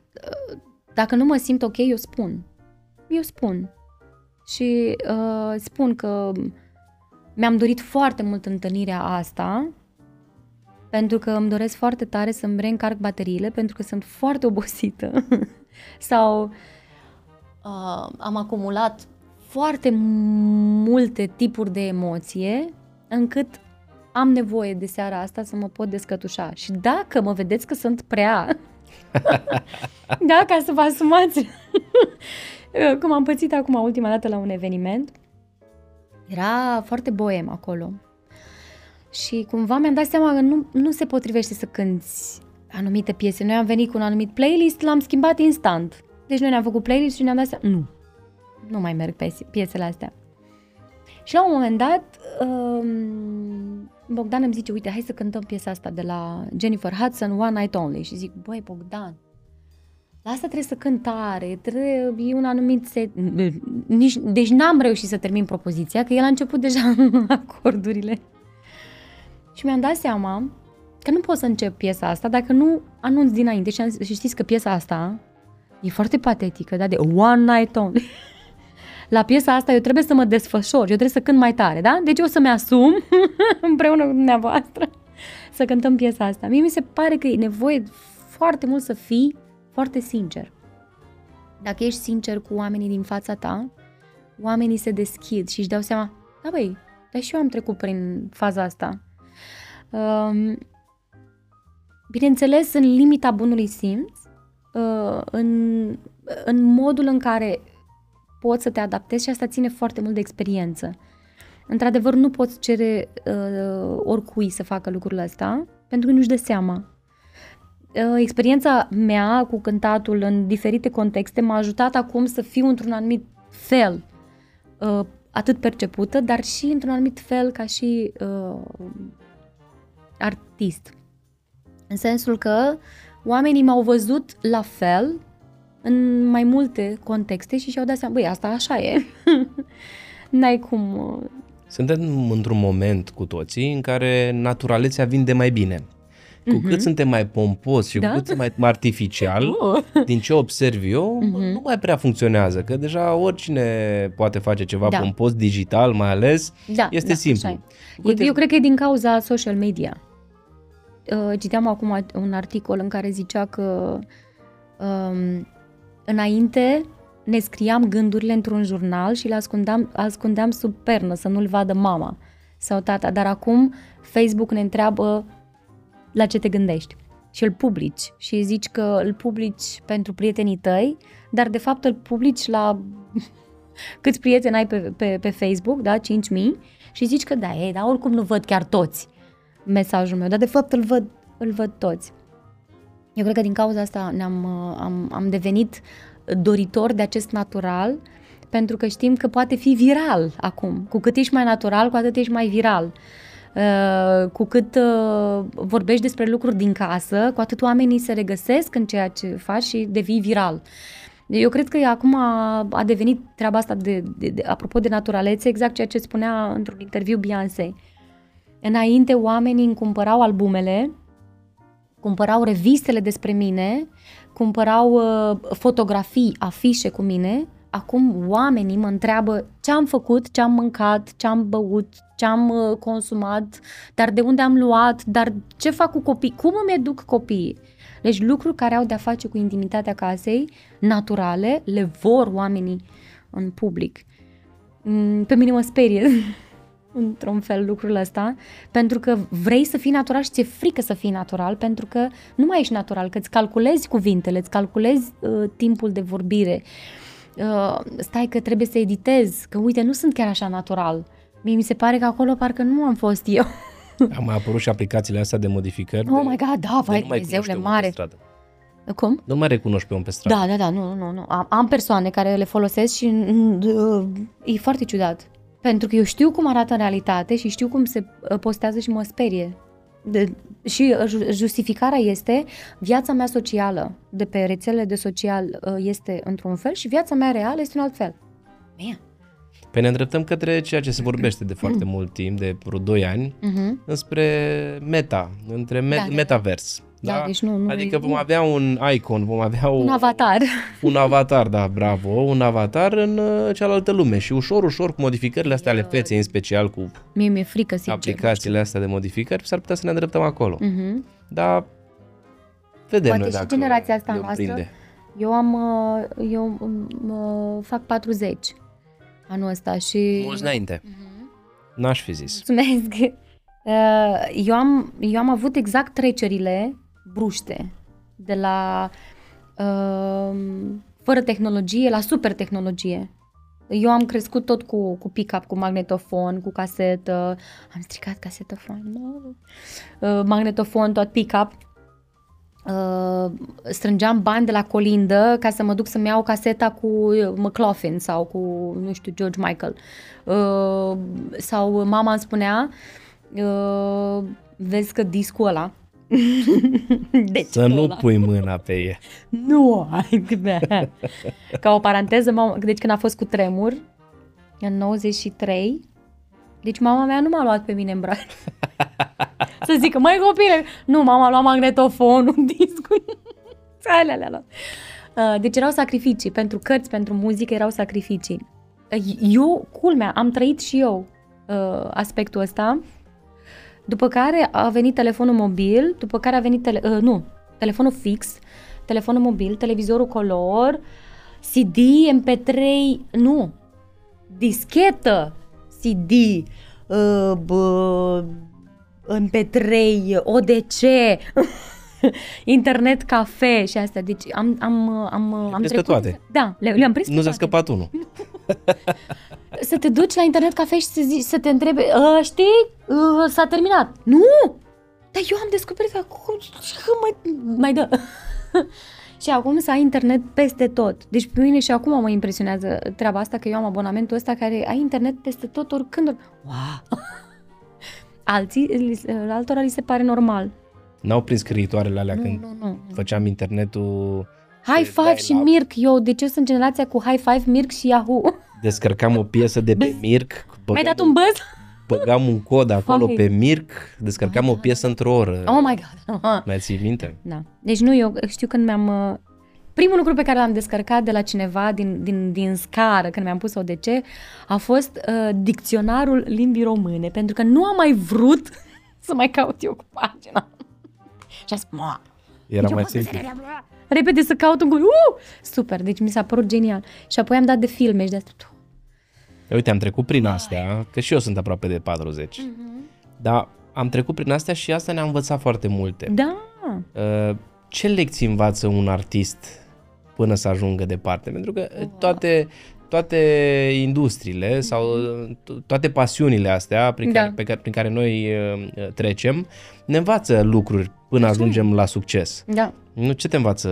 uh, dacă nu mă simt ok, eu spun. Eu spun. Și uh, spun că mi-am dorit foarte mult întâlnirea asta, pentru că îmi doresc foarte tare să-mi reîncarc bateriile, pentru că sunt foarte obosită. [LAUGHS] Sau uh, am acumulat foarte multe tipuri de emoție, încât am nevoie de seara asta să mă pot descătușa. Și dacă mă vedeți că sunt prea, [LAUGHS] da, ca să vă asumați, [LAUGHS] cum am pățit acum ultima dată la un eveniment, era foarte boem acolo. Și cumva mi-am dat seama că nu, nu se potrivește să cânti anumite piese. Noi am venit cu un anumit playlist, l-am schimbat instant. Deci noi ne-am făcut playlist și ne-am dat seama, nu, nu mai merg pe piesele astea. Și la un moment dat, um, Bogdan îmi zice, uite, hai să cântăm piesa asta de la Jennifer Hudson, One Night Only. Și zic, băi, Bogdan, La asta trebuie să cântare, trebuie un anumit set... Nici, deci n-am reușit să termin propoziția, că el a început deja [LAUGHS] acordurile. Și mi-am dat seama că nu pot să încep piesa asta dacă nu anunț dinainte. Și, am, și știți că piesa asta e foarte patetică, da? De one night only. [LAUGHS] La piesa asta eu trebuie să mă desfășor, eu trebuie să cânt mai tare, da? Deci eu o să-mi asum [LAUGHS] împreună cu dumneavoastră să cântăm piesa asta. Mie mi se pare că e nevoie foarte mult să fii foarte sincer. Dacă ești sincer cu oamenii din fața ta, oamenii se deschid și își dau seama, da băi, dar și eu am trecut prin faza asta. Um, bineînțeles, în limita bunului simț, uh, în, în modul în care poți să te adaptezi și asta ține foarte mult de experiență. Într-adevăr, nu poți cere uh, oricui să facă lucrul ăsta, pentru că nu-și dă seama. Uh, experiența mea cu cântatul în diferite contexte m-a ajutat acum să fiu într-un anumit fel, uh, atât percepută, dar și într-un anumit fel ca și uh, artist. În sensul că oamenii m-au văzut la fel în mai multe contexte și și-au dat seama, băi, asta așa e. [LAUGHS] N-ai cum... Uh, Suntem într-un moment cu toții în care naturalețea vinde mai bine. Cu uh-huh. cât suntem mai pompos și da? cu cât suntem mai artificial, uh. [LAUGHS] din ce observ eu, uh-huh. nu mai prea funcționează. Că deja oricine poate face ceva da. pompos digital, mai ales, da, este da, simplu. Eu, eu cred că e din cauza social media. Uh, citeam acum un articol în care zicea că um, înainte ne scriam gândurile într-un jurnal și le ascundeam, ascundeam sub pernă să nu-l vadă mama sau tata, dar acum Facebook ne întreabă la ce te gândești și îl publici și zici că îl publici pentru prietenii tăi, dar de fapt îl publici la [LAUGHS] câți prieteni ai pe, pe, pe Facebook, da, 5.000 și zici că da, ei, dar oricum nu văd chiar toți mesajul meu, dar de fapt îl văd, îl văd toți. Eu cred că din cauza asta ne-am, am, am devenit doritor de acest natural, pentru că știm că poate fi viral acum. Cu cât ești mai natural, cu atât ești mai viral. Uh, cu cât uh, vorbești despre lucruri din casă, cu atât oamenii se regăsesc în ceea ce faci și devii viral. Eu cred că acum a, a devenit treaba asta de, de, de, apropo de naturalețe, exact ceea ce spunea într-un interviu Beyoncé. Înainte oamenii îmi cumpărau albumele, cumpărau revistele despre mine, cumpărau uh, fotografii, afișe cu mine, acum oamenii mă întreabă ce am făcut, ce am mâncat, ce am băut, ce am uh, consumat, dar de unde am luat, dar ce fac cu copii, cum îmi educ copiii. Deci lucruri care au de-a face cu intimitatea casei, naturale, le vor oamenii în public. Mm, pe mine mă sperie [LAUGHS] într-un fel lucrul ăsta, pentru că vrei să fii natural și ți-e frică să fii natural, pentru că nu mai ești natural, că îți calculezi cuvintele, îți calculezi uh, timpul de vorbire. Uh, stai că trebuie să editez, că uite, nu sunt chiar așa natural. Mie mi se pare că acolo parcă nu am fost eu. [LAUGHS] Am mai apărut și aplicațiile astea de modificări. Oh de, my god, da, vai, Dumnezeule mare. Cum? Nu mai recunoști pe om pe stradă. Da, da, da, nu, nu, nu. Am, am persoane care le folosesc și uh, e foarte ciudat. Pentru că eu știu cum arată în realitate și știu cum se uh, postează și mă sperie. De, și uh, justificarea este viața mea socială de pe rețelele de social uh, este într-un fel și viața mea reală este un alt fel. Man. Păi ne îndreptăm către ceea ce se vorbește de foarte mult timp, de vreo 2 ani, uh-huh. înspre meta, între me- da, metavers. Da, da? Deci nu, nu adică vom avea un icon, vom avea un avatar. [LAUGHS] Un avatar, da, bravo, un avatar în uh, cealaltă lume și ușor, ușor cu modificările astea ale feței, în special cu Mie mi-e frică, sincer, aplicațiile astea de modificări, s-ar putea să ne îndreptăm acolo. Uh-huh. Dar vedem Poate noi dacă și generația asta noastră. Prinde. Eu am, uh, eu uh, fac 40 anul ăsta și... Mulți înainte. Uh-huh. N-aș fi zis. Mulțumesc. [LAUGHS] Eu am, eu am avut exact trecerile bruște, de la uh, fără tehnologie la super tehnologie. Eu am crescut tot cu, cu pick-up, cu magnetofon, cu casetă. Am stricat casetofon. No. Uh, magnetofon, tot pick-up. Uh, strângeam bani de la colindă ca să mă duc să-mi iau caseta cu McLaughlin sau cu, nu știu, George Michael. Uh, sau mama îmi spunea, uh, vezi că discul ăla [LAUGHS] deci, Să nu ăla. pui mâna pe ea. Nu, ai, bă. Ca o paranteză, mama, deci când a fost cu tremur, în 93, deci mama mea nu m-a luat pe mine în brațe. [LAUGHS] Să zică, măi copile, nu, mama a luat magnetofonul, [LAUGHS] discul, alea le-a luat. Uh, Deci erau sacrificii, pentru cărți, pentru muzică erau sacrificii. Uh, Eu, culmea, am trăit și eu uh, aspectul ăsta, după care a venit telefonul mobil, după care a venit, tele, uh, nu, telefonul fix, telefonul mobil, televizorul color, CD, MP3, nu, dischetă, CD, uh, bă, MP3, ODC, internet cafe și astea. Deci am, am, am, am prins pe toate. Da, le, le-am prins pe Nu ți-a toate. scăpat unul. [LAUGHS] Să te duci la internet cafe și să, zici, să te întrebe, "Ă, știi, Ă, s-a terminat. Nu! Dar eu am descoperit acum, că [LAUGHS] mai, mai dă. [LAUGHS] și acum să ai internet peste tot. Deci pe mine și acum mă impresionează treaba asta, că eu am abonamentul ăsta care ai internet peste tot, oricând. Or... Wow! [LAUGHS] Alții, li se- altora li se pare normal. N-au prins scriitoarele alea Nu, când nu, nu. făceam internetul, High five și dial-up. Mirc, eu, deci eu sunt generația cu High Five, Mirc și Yahoo. Descărcam o piesă de pe Mirc, Mi-ai dat băgam, un buzz? băgam un cod acolo Hai. pe Mirc, descărcam o piesă într-o oră. Oh my god. Mai ții minte? Da. Deci nu, eu știu când mi-am... uh, Primul lucru pe care l-am descărcat de la cineva din, din, din scară, când mi-am pus ODC, a fost uh, dicționarul limbii române, pentru că nu am mai vrut [LAUGHS] să mai caut eu cu pagina. și a zis, mă, Era deci eu mai pot să simplu. se rea- repede să caut un cuvânt. Uh! Super, deci mi s-a părut genial. Și apoi am dat de filme și de asta. Uite, am trecut prin astea, că și eu sunt aproape de 40. Mhm. Dar am trecut prin astea și asta ne-a învățat foarte multe. Da. Uh, Ce lecții învață un artist până să ajungă departe? Pentru că uh, toate, toate industriile sau uh, to- toate pasiunile astea prin, Da. care, pe care, prin care noi uh, trecem ne învață lucruri până ajungem la succes. Da. Nu ce te învață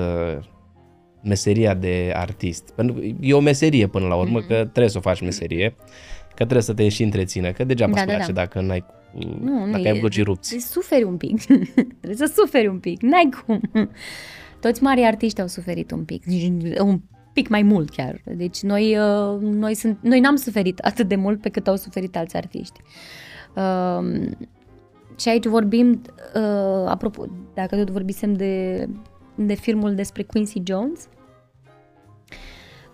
meseria de artist? Pentru că e o meserie până la urmă, că trebuie să o faci meserie, că trebuie să te și întrețină, că degeaba Da, îți da, place da. dacă n-ai, Nu, nu, dacă e- ai blocii rupți. Trebuie să suferi un pic. [LAUGHS] Trebuie să suferi un pic. N-ai cum. [LAUGHS] Toți mari artiști au suferit un pic. Un pic mai mult chiar. Deci noi, uh, noi, sunt, noi n-am suferit atât de mult pe cât au suferit alți artiști. Uh, și aici vorbim, uh, apropo, dacă tot vorbisem de, de filmul despre Quincy Jones,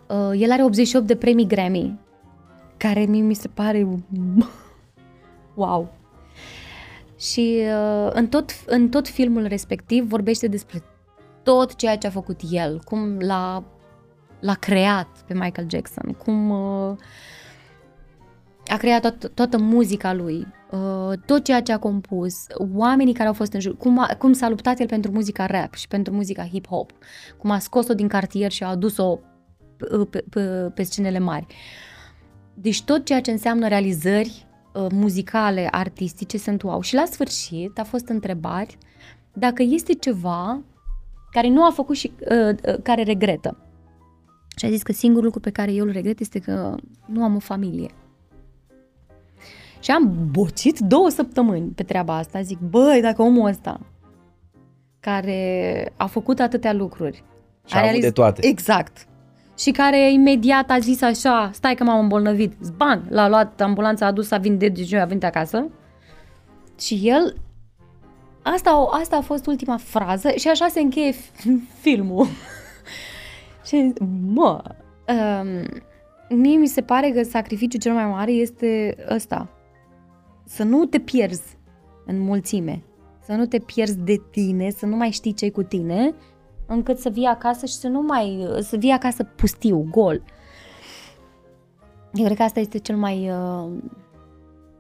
uh, el are 88 de premii Grammy, care mie mi se pare [LAUGHS] wow. Și uh, în, tot, în tot filmul respectiv vorbește despre tot ceea ce a făcut el, cum l-a, l-a creat pe Michael Jackson, cum uh, a creat tot, toată muzica lui, uh, tot ceea ce a compus, oamenii care au fost în jur, cum, a, cum s-a luptat el pentru muzica rap și pentru muzica hip-hop, cum a scos-o din cartier și a adus-o pe, pe, pe, pe scenele mari. Deci tot ceea ce înseamnă realizări uh, muzicale, artistice sunt wow. Și la sfârșit a fost întrebari dacă este ceva care nu a făcut și uh, uh, care regretă. Și a zis că singurul lucru pe care eu îl regret este că nu am o familie. Și am bocit două săptămâni pe treaba asta. Zic, băi, dacă omul ăsta care a făcut atâtea lucruri Și a avut de toate. Exact. Și care imediat a zis așa, stai că m-am îmbolnăvit. Bang, l-a luat ambulanța, a dus, a venit de a venit acasă. Și el, asta, asta a fost ultima frază și așa se încheie fi- [LAUGHS] filmul. și mă, um, mie mi se pare că sacrificiul cel mai mare este ăsta. Să nu te pierzi în mulțime. Să nu te pierzi de tine, să nu mai știi ce cu tine, încât să vii acasă și să nu mai, să vii acasă pustiu, gol. Eu cred că asta este cel mai, uh,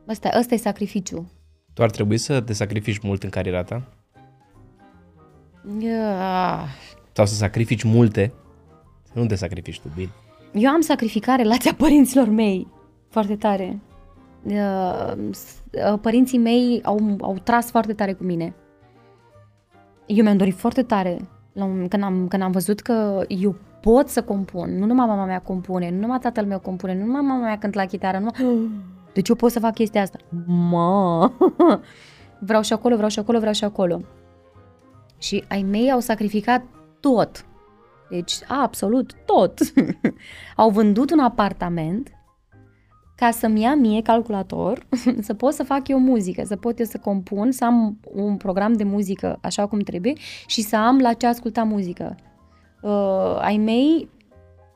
ăsta, ăsta e sacrificiu. Tu ar trebui să te sacrifici mult în cariera ta? Uh, Sau să sacrifici multe? Să nu te sacrifici tu, bine. Eu am sacrificat relația părinților mei foarte tare. Uh, s- uh, Părinții mei au, au tras foarte tare cu mine. Eu mi-am dorit foarte tare la un, când, am, când am văzut că eu pot să compun. Nu numai mama mea compune, nu numai tatăl meu compune, nu numai mama mea cântă la chitară, nu numai... [GASPS] Deci eu pot să fac chestia asta. Mă! [LAUGHS] Vreau și acolo, vreau și acolo, vreau și acolo. Și ai mei au sacrificat tot. Deci, absolut tot. [LAUGHS] au vândut un apartament ca să-mi ia mie calculator, [LAUGHS] să pot să fac eu muzică, să pot eu să compun, să am un program de muzică așa cum trebuie și să am la ce asculta muzică. Uh, ai mei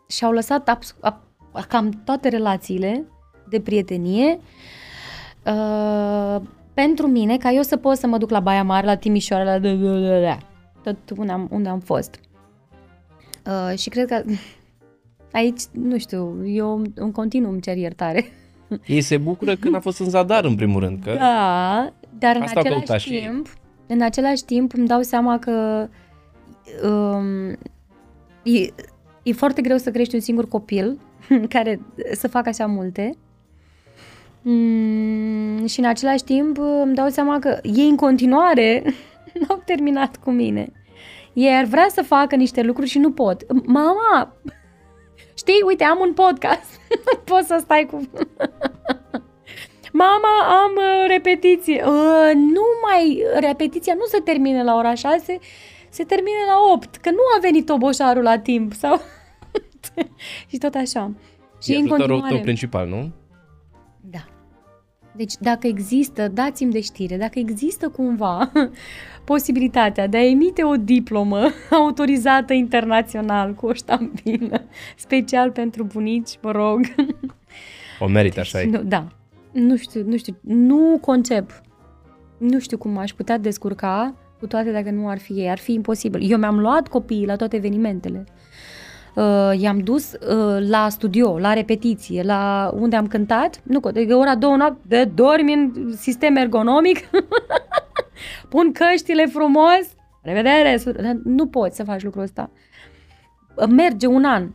și-au lăsat abs- ab- cam toate relațiile de prietenie uh, pentru mine, ca eu să pot să mă duc la Baia Mare, la Timișoara, la tot unde am, unde am fost. Uh, și cred că [LAUGHS] aici, nu știu, eu în continuu îmi cer iertare. Ei se bucură când a fost în zadar, în primul rând. Că Da, dar în Asta au același căutat și ei. timp, în același timp îmi dau seama că um, e, e foarte greu să crești un singur copil [LAUGHS] care să facă așa multe. Mm, și în același timp îmi dau seama că ei în continuare [LAUGHS] n-au terminat cu mine. Ei ar vrea să facă niște lucruri și nu pot. Mama, știi, uite, am un podcast. [LAUGHS] Poți să stai cu... Mama, am uh, repetiție. Uh, nu mai, repetiția nu se termine la ora 6, se termine la 8, că nu a venit toboșarul la timp. Sau... [LAUGHS] și tot așa. Și e în ajutorul continuare... tău principal, nu? Da. Deci dacă există, dați-mi de știre, dacă există cumva [LAUGHS] posibilitatea de a emite o diplomă [LAUGHS] autorizată internațional cu o ștampilă special pentru bunici, vă rog. O merită, așa e. Nu, da. Nu știu, nu știu, nu concep. Nu știu cum aș putea descurca cu toate dacă nu ar fi ei. Ar fi imposibil. Eu mi-am luat copiii la toate evenimentele. Uh, i-am dus uh, la studio, la repetiție, la unde am cântat. Nu, că de ora două noapte de dormi în sistem ergonomic. [LAUGHS] Pun căștile frumos. Revedere! Dar Nu poți să faci lucrul ăsta. Uh, Merge un an.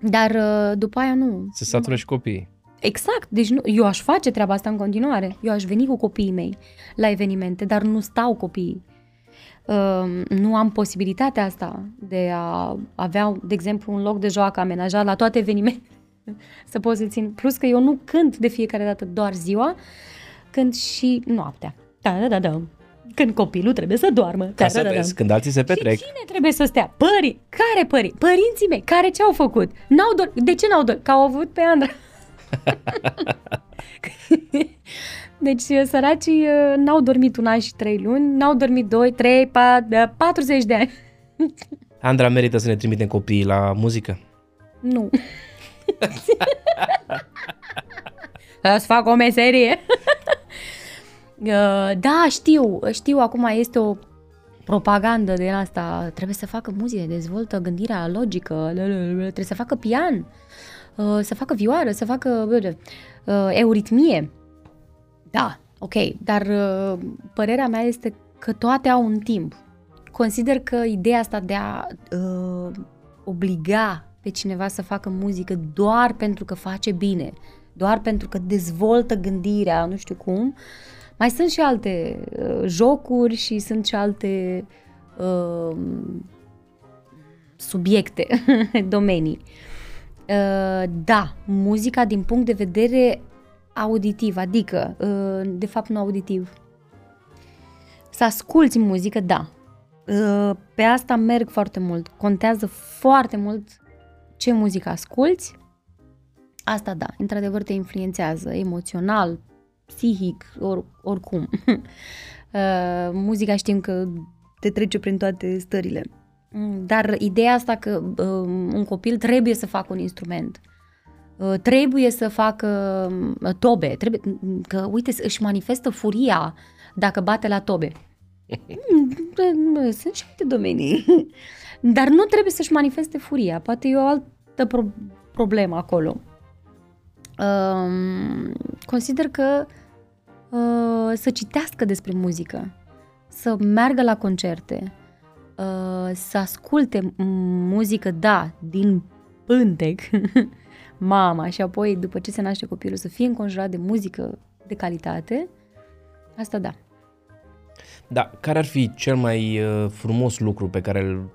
Dar uh, după aia nu. Se satură și copiii. Exact, deci nu, eu aș face treaba asta în continuare. Eu aș veni cu copiii mei la evenimente, dar nu stau copiii. Uh, nu am posibilitatea asta de a avea, de exemplu, un loc de joacă amenajat la toate evenimentele. [LAUGHS] Să pot să țin. Plus că eu nu cânt de fiecare dată doar ziua, cânt și noaptea. Da, da, da, da. Când copilul trebuie să doarmă. Ca Da, să da, da, da. vezi, când alții se petrec. Și cine trebuie să stea? Pării. Care pării? Părinții mei. Care ce au făcut? N-au dor- de ce n-au dormit? Că au avut pe Andra. [LAUGHS] [LAUGHS] deci săracii uh, n-au dormit un an și trei luni, n-au dormit doi, trei, pat, de 40 de ani. [LAUGHS] Andra merită să ne trimitem copiii la muzică? Nu. [LAUGHS] Să-ți fac o meserie. [LAUGHS] Uh, da, știu, știu, acum este o propagandă de asta, trebuie să facă muzică, dezvoltă gândirea logică, trebuie să facă pian, uh, să facă vioară, să facă uh, euritmie. Da, ok, dar uh, părerea mea este că toate au un timp. Consider că ideea asta de a uh, obliga pe cineva să facă muzică doar pentru că face bine, doar pentru că dezvoltă gândirea, nu știu cum, mai sunt și alte uh, jocuri și sunt și alte uh, subiecte, [LAUGHS] domenii. Uh, da, muzica din punct de vedere auditiv, adică, uh, de fapt nu auditiv. Să asculți muzică, da. Uh, pe asta merg foarte mult. Contează foarte mult ce muzică asculți. Asta da, într-adevăr te influențează emoțional, psihic, or, oricum. [LAUGHS] Uh, muzica știm că te trece prin toate stările. Mm, Dar ideea asta că uh, un copil trebuie să facă un instrument, uh, trebuie să facă uh, tobe, trebuie, că uite, își manifestă furia dacă bate la tobe. [LAUGHS] Mm, Sunt și alte domenii. Dar nu trebuie să-și manifeste furia. Poate e o altă pro- problemă acolo. Um, consider că uh, să citească despre muzică, să meargă la concerte, uh, să asculte m- muzică, da, din pântec, [LAUGHS] mama, și apoi, după ce se naște copilul, să fie înconjurat de muzică de calitate, asta da. Da, care ar fi cel mai uh, frumos lucru pe care îl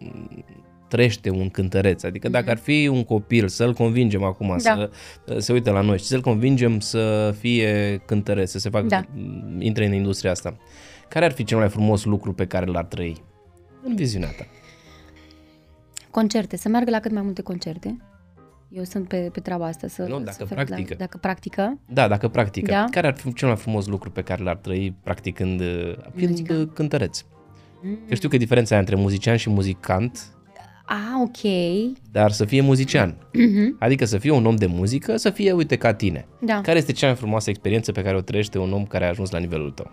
mm, trăiește un cântăreț? Adică dacă ar fi un copil, să-l convingem acum Da. să uh, se uite la noi și să-l convingem să fie cântăreț, să se facă, Da. mm, intre în industria asta. Care ar fi cel mai frumos lucru pe care l-ar trăi în viziunea ta? Concerte, să meargă la cât mai multe concerte. Eu sunt pe, pe treaba asta. Să, Nu, dacă să fac- practică. Da, dacă practică. Da, dacă practică. Da. Care ar fi cel mai frumos lucru pe care l-ar trăi practicând uh, fiind Muzica. uh, cântăreț? Că știu că diferența e între muzician și muzicant, Ah, ok. dar să fie muzician. Adică să fie un om de muzică, să fie, uite, ca tine. Da. Care este cea mai frumoasă experiență pe care o trăiește un om care a ajuns la nivelul tău?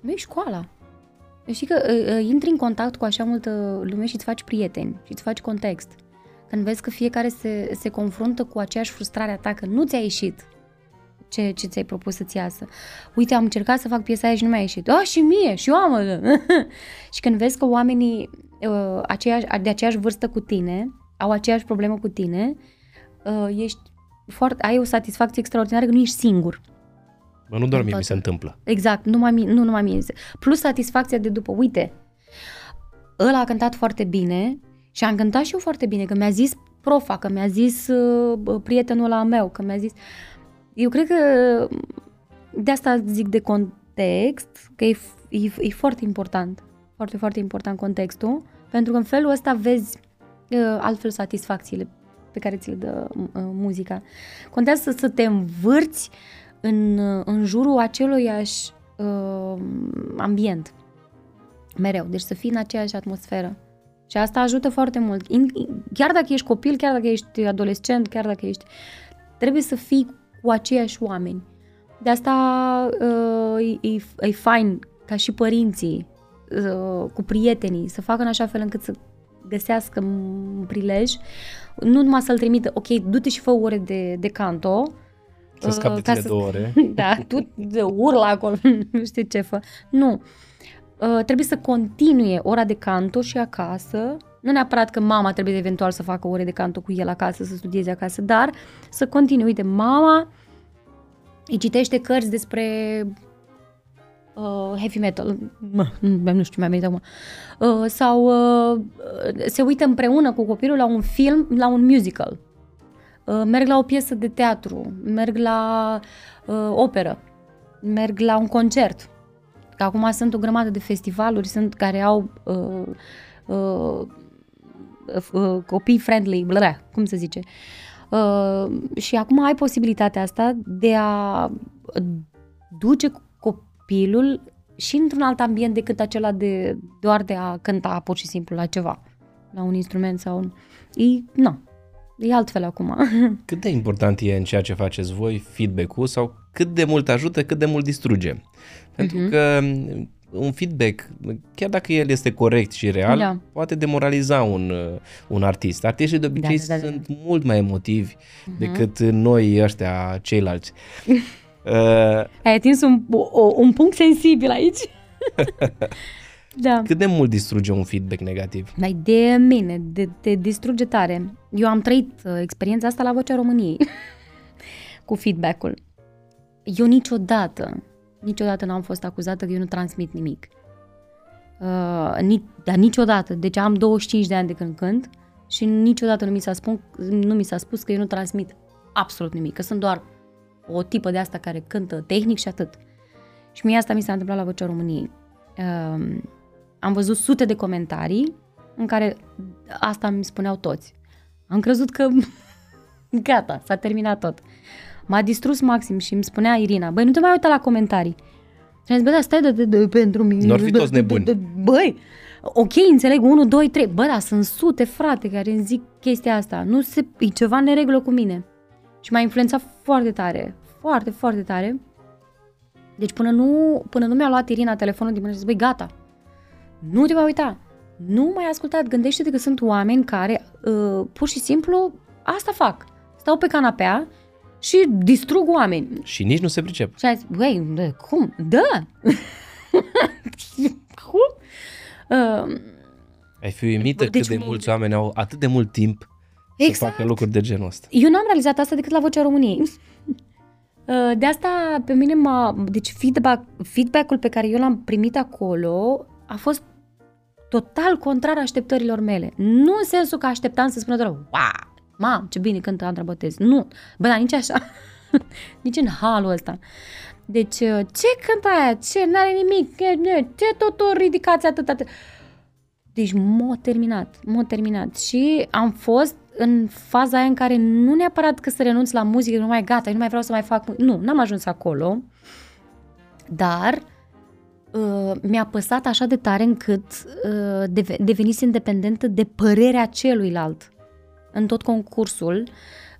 Nu e școala. Știi că uh, uh, intri în contact cu așa multă lume și îți faci prieteni și îți faci context. Când vezi că fiecare se, se confruntă cu aceeași frustrare a ta, că nu ți-a ieșit ce, ce ți-ai propus să-ți iasă. Uite, am încercat să fac piesa aia și nu mi-a ieșit. Ah, și mie, și eu am. [LAUGHS] și când vezi că oamenii uh, aceeași, de aceeași vârstă cu tine au aceeași problemă cu tine, uh, ești foarte, ai o satisfacție extraordinară că nu ești singur. Bă, nu doar mie mi toate. se întâmplă. Exact, numai mie, nu numai mie. Plus satisfacția de după, uite, ăla a cântat foarte bine și am cântat și eu foarte bine, că mi-a zis profa, că mi-a zis uh, bă, prietenul ăla meu, că mi-a zis... Eu cred că de asta zic de context, că e, f- e, e foarte important, foarte, foarte important contextul, pentru că în felul ăsta vezi uh, altfel satisfacțiile pe care ți le dă uh, muzica. Contează să, să te învârți în, uh, în jurul aceluiași uh, ambient. Mereu. Deci să fii în aceeași atmosferă. Și asta ajută foarte mult. In, chiar dacă ești copil, chiar dacă ești adolescent, chiar dacă ești... Trebuie să fii cu aceiași oameni. De asta uh, e, e, e fain ca și părinții uh, cu prietenii să facă în așa fel încât să găsească un prilej, nu numai să-l trimită, ok, du-te și fă ore de, de canto, Să scap de Uh, ca tine să- două ore. [LAUGHS] da, tu de urla acolo, [LAUGHS] nu știu ce fă. Nu. Uh, trebuie să continue ora de canto și acasă. Nu neapărat că mama trebuie eventual să facă ore de canto cu el acasă, să studieze acasă, dar să continue. Uite, mama îi citește cărți despre uh, heavy metal, mă, nu, nu știu, mi-a venit acum, uh, sau uh, se uită împreună cu copilul la un film, la un musical, uh, merg la o piesă de teatru, merg la uh, operă, merg la un concert. Că acum sunt o grămadă de festivaluri sunt care au uh, uh, uh, copii friendly, blă, cum se zice. Uh, și acum ai posibilitatea asta de a duce copilul și într-un alt ambient decât acela de doar de a cânta pur și simplu la ceva, la un instrument sau un... E, na, e altfel acum. [LAUGHS] Cât de important e în ceea ce faceți voi feedback-ul sau cât de mult ajută, cât de mult distruge? Pentru Mhm. că m, un feedback, chiar dacă el este corect și real, Da. poate demoraliza un, uh, un artist. Artiștii de obicei Da, da, da, da. sunt mult mai emotivi decât noi ăștia ceilalți. [LAUGHS] Uh, Ai atins un, o, un punct sensibil aici. [LAUGHS] da. cât de mult distruge un feedback negativ? Mai de mine, de, te distruge tare. Eu am trăit uh, experiența asta la Vocea României [LAUGHS] cu feedback-ul. Eu niciodată, niciodată n-am fost acuzată că eu nu transmit nimic. Uh, ni, dar niciodată. Deci am 25 de ani de când cânt și niciodată nu mi s-a, spun, nu mi s-a spus că eu nu transmit absolut nimic, că sunt doar o tipă de asta care cântă tehnic și atât. Și mie asta mi s-a întâmplat la Vocea României. Uh, am văzut sute de comentarii în care asta mi spuneau toți. Am crezut că [LAUGHS] gata, s-a terminat tot. M-a distrus maxim și îmi spunea Irina, băi, nu te mai uita la comentarii. Și am zis, bă, dar stai de, de, de, pentru mine. N-or fi de- toți de- nebuni. de- de- Băi, ok, înțeleg, 1, 2, 3. Bă, dar sunt sute, frate, care îmi zic chestia asta. Nu se, e ceva în neregulă cu mine. Și m-a influențat foarte tare, foarte, foarte tare. Deci până nu, până nu mi-a luat Irina telefonul din mână și zis, băi, gata, nu te mai uita, nu mai ascultat, gândește-te că sunt oameni care uh, pur și simplu asta fac. Stau pe canapea și distrug oameni. Și nici nu se pricep. Și a zis, băi, bă, cum? Da! [LAUGHS] cum? Uh, Ai fi uimită Deci, cât de mulți oameni au atât de mult timp să Exact. facă lucruri de genul ăsta. Eu n-am realizat asta decât la Vocea României. [LAUGHS] Uh, De asta pe mine m-a... Deci feedback, feedback-ul pe care eu l-am primit acolo a fost total contrar așteptărilor mele. Nu în sensul că așteptam să spună doar, wow, mam, ce bine cântă Andra Botez. Nu, bă, dar nici așa. [LAUGHS] nici în halul ăsta. Deci, uh, ce cântă aia? Ce? N-are nimic? Ce, ce tot o ridicați atât, atât? Deci m-a terminat, m-a terminat. Și am fost în faza aia în care nu neapărat că să renunț la muzică, nu mai gata, nu mai vreau să mai fac... Nu, n-am ajuns acolo, dar uh, mi-a păsat așa de tare încât uh, deve- devenise independentă de părerea celuilalt. În tot concursul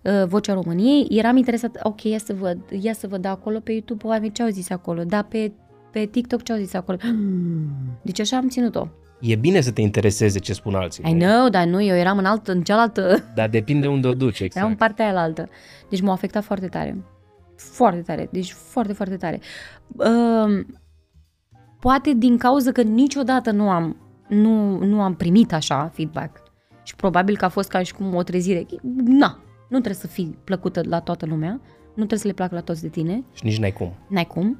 uh, Vocea României eram interesat, ok, ia să văd, ia să văd acolo pe YouTube oameni ce au zis acolo, da, pe, pe TikTok ce au zis acolo. [GASPS] Deci așa am ținut-o. E bine să te intereseze ce spun alții. I nu? know, dar nu, eu eram în, altă, în cealaltă, [LAUGHS] Dar depinde unde o duci, exact. eram în partea aia altă. Deci m-a afectat foarte tare. Foarte tare, deci foarte, foarte tare. Uh, poate din cauza că niciodată nu am, nu, nu am primit așa feedback. Și probabil că a fost ca și cum o trezire. Na, nu trebuie să fii plăcută la toată lumea, nu trebuie să le placă la toți de tine, Și nici n-ai cum. n-ai cum.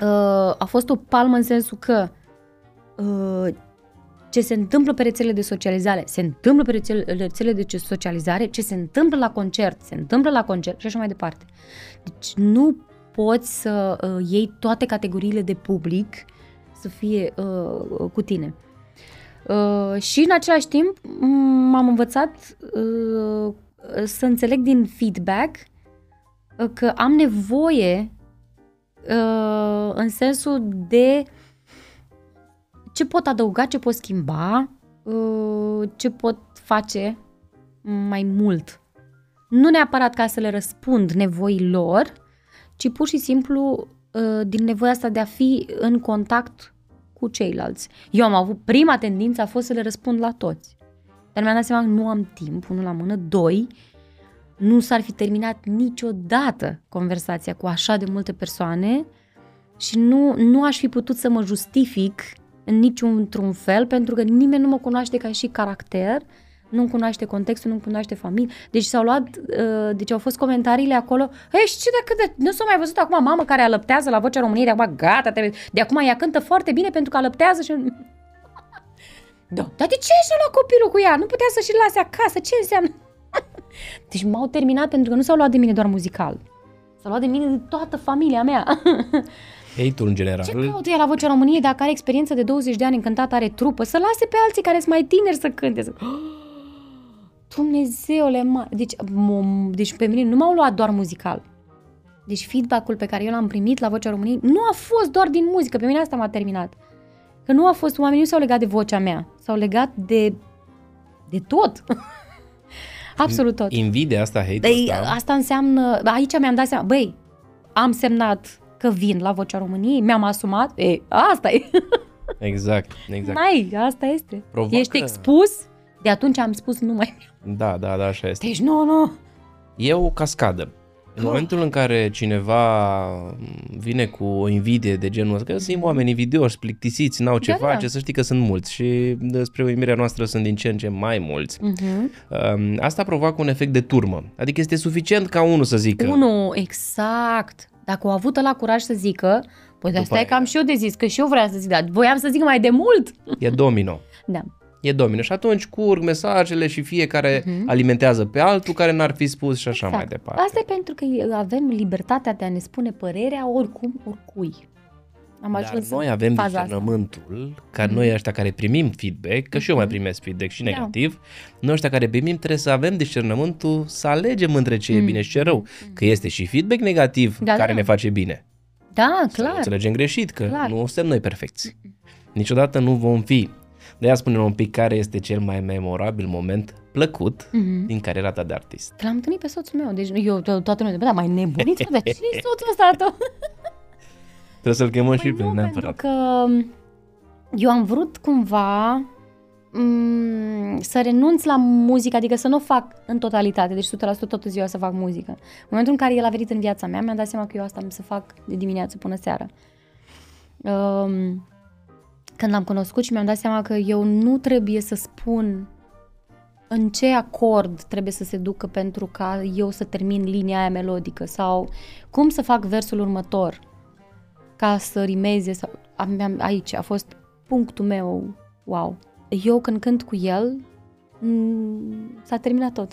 Uh, a fost o palmă în sensul că uh, ce se întâmplă pe rețelele de socializare, se întâmplă pe rețele- rețelele de socializare, ce se întâmplă la concert, se întâmplă la concert și așa mai departe. Deci nu poți să uh, iei toate categoriile de public să fie uh, cu tine. Uh, și în același timp m- m-am învățat uh, să înțeleg din feedback uh, că am nevoie uh, în sensul de ce pot adăuga, ce pot schimba, uh, ce pot face mai mult. Nu neapărat ca să le răspund nevoilor, ci pur și simplu uh, din nevoia asta de a fi în contact cu ceilalți. Eu am avut, prima tendință a fost să le răspund la toți. Dar mi-am dat seama că nu am timp, unul la mână, doi, nu s-ar fi terminat niciodată conversația cu așa de multe persoane și nu, nu aș fi putut să mă justific în niciun într-un fel, pentru că nimeni nu mă cunoaște ca și caracter, nu cunoaște contextul, nu cunoaște familie. Deci s-au luat, uh, deci au fost comentariile acolo, ei, și ce dacă de, nu s-a mai văzut acum mamă care alăptează la Vocea României, de acum gata, trebuie, de acum ea cântă foarte bine pentru că alăptează și... [LAUGHS] Da, dar de ce și-a luat copilul cu ea? Nu putea să-și lase acasă, ce înseamnă? [LAUGHS] Deci m-au terminat pentru că nu s-au luat de mine doar muzical. S-au luat de mine de toată familia mea. [LAUGHS] Hate-ul în general. Ce caută ea la Vocea României dacă are experiență de 20 de ani în cântat, are trupă? Să lase pe alții care sunt mai tineri să cânte. Să... [GASPS] Dumnezeule, ma... deci, m- deci pe mine nu m-au luat doar muzical. Deci feedback-ul pe care eu l-am primit la Vocea României nu a fost doar din muzică, pe mine asta m-a terminat. Că nu a fost, oamenii nu s-au legat de vocea mea, s-au legat de, de tot. [LAUGHS] Absolut tot. Invidia asta, hate-ul Ei, ăsta, asta înseamnă, aici mi-am dat seama, băi, am semnat că vin la Vocea României, mi-am asumat, e, asta e, Exact, exact. n-ai, asta este. Provoacă- Ești expus, de atunci am spus nu mai Da, da, da, așa este. Deci nu, nu. E o cascadă. În momentul în care cineva vine cu o invidie de genul ăsta, că sunt oameni invidioși, plictisiți, n-au ce Da, da. face, să știi că sunt mulți și spre uimirea noastră sunt din ce în ce mai mulți. Uh-huh. Um, Asta provoacă un efect de turmă. Adică este suficient ca unul să zică Unu, exact. Dacă au avut la curaj să zică, păi de asta e aia- că am și eu de zis, că și eu vreau să zic, dar voiam să zic mai de mult. e domino. Da. E domino. Și atunci curg mesajele și fiecare alimentează pe altul care n-ar fi spus și așa mai departe. Asta e pentru că avem libertatea de a ne spune părerea oricum, oricui. Am Dar ajuns noi în avem faza asta. Mhm. discernământul, ca noi ăștia care primim feedback, că și eu mai primesc feedback și Da. negativ, noi ăștia care primim trebuie să avem discernământul să alegem între ce e bine și ce rău. Că este și feedback negativ Mhm. Da, care da. ne face bine. Da, Să nu clar. înțelegem greșit, că Clar. nu suntem noi perfecți. Niciodată nu vom fi. De aia spune un pic care este cel mai memorabil moment plăcut Mhm. din cariera ta de artist. Că L-am întâlnit pe soțul meu, deci eu to- toată lumea, bă, da, mai nebunit, dar cine e [LAUGHS] soțul ăsta al tău? Trebuie să-l chemăm și Păi pe nu, pentru neapărat. că eu am vrut cumva mm, să renunț la muzică, adică să nu o fac în totalitate, deci 100% toată ziua să fac muzică. În momentul în care el a venit în viața mea, mi-am dat seama că eu asta am să fac de dimineață până seara. Um, când l-am cunoscut și mi-am dat seama că eu nu trebuie să spun în ce acord trebuie să se ducă pentru ca eu să termin linia aia melodică sau cum să fac versul următor ca să rimeze sau am, am, aici a fost punctul meu wow. Eu când cânt cu el mm, s-a terminat tot.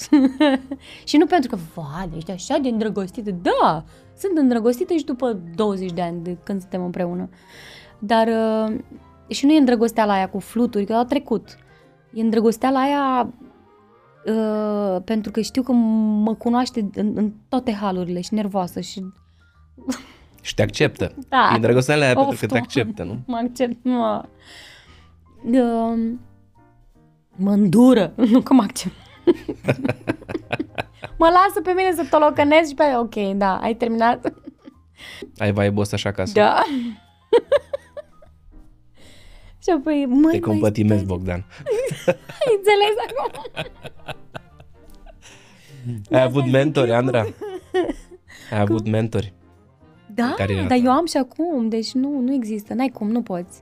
[LAUGHS] și nu pentru că, vai, ești așa de îndrăgostită. Da, sunt îndrăgostită și după 20 de ani de când suntem împreună. Dar uh, și nu e îndrăgosteala aia cu fluturi, că a trecut. E îndrăgosteala aia uh, pentru că știu că mă cunoaște în, în toate halurile și nervoasă și... Și te acceptă. Da. E îndrăgosteala aia pentru Of, că te acceptă, nu? Mă accept, mă... Uh, mă îndură, [LAUGHS] nu că mă accept. [LAUGHS] mă lasă pe mine să tolocănesc și pe aia, ok, da, ai terminat? Ai vibe ăsta așa acasă. Da. [LAUGHS] și apoi, măi, Te mai compătimezi, stai- Bogdan. [LAUGHS] Ai înțeles acum? Ai avut mentori, Andra? Ai avut mentori? Da, Care era dar ta? eu am și acum, deci nu, nu există, n-ai cum, nu poți.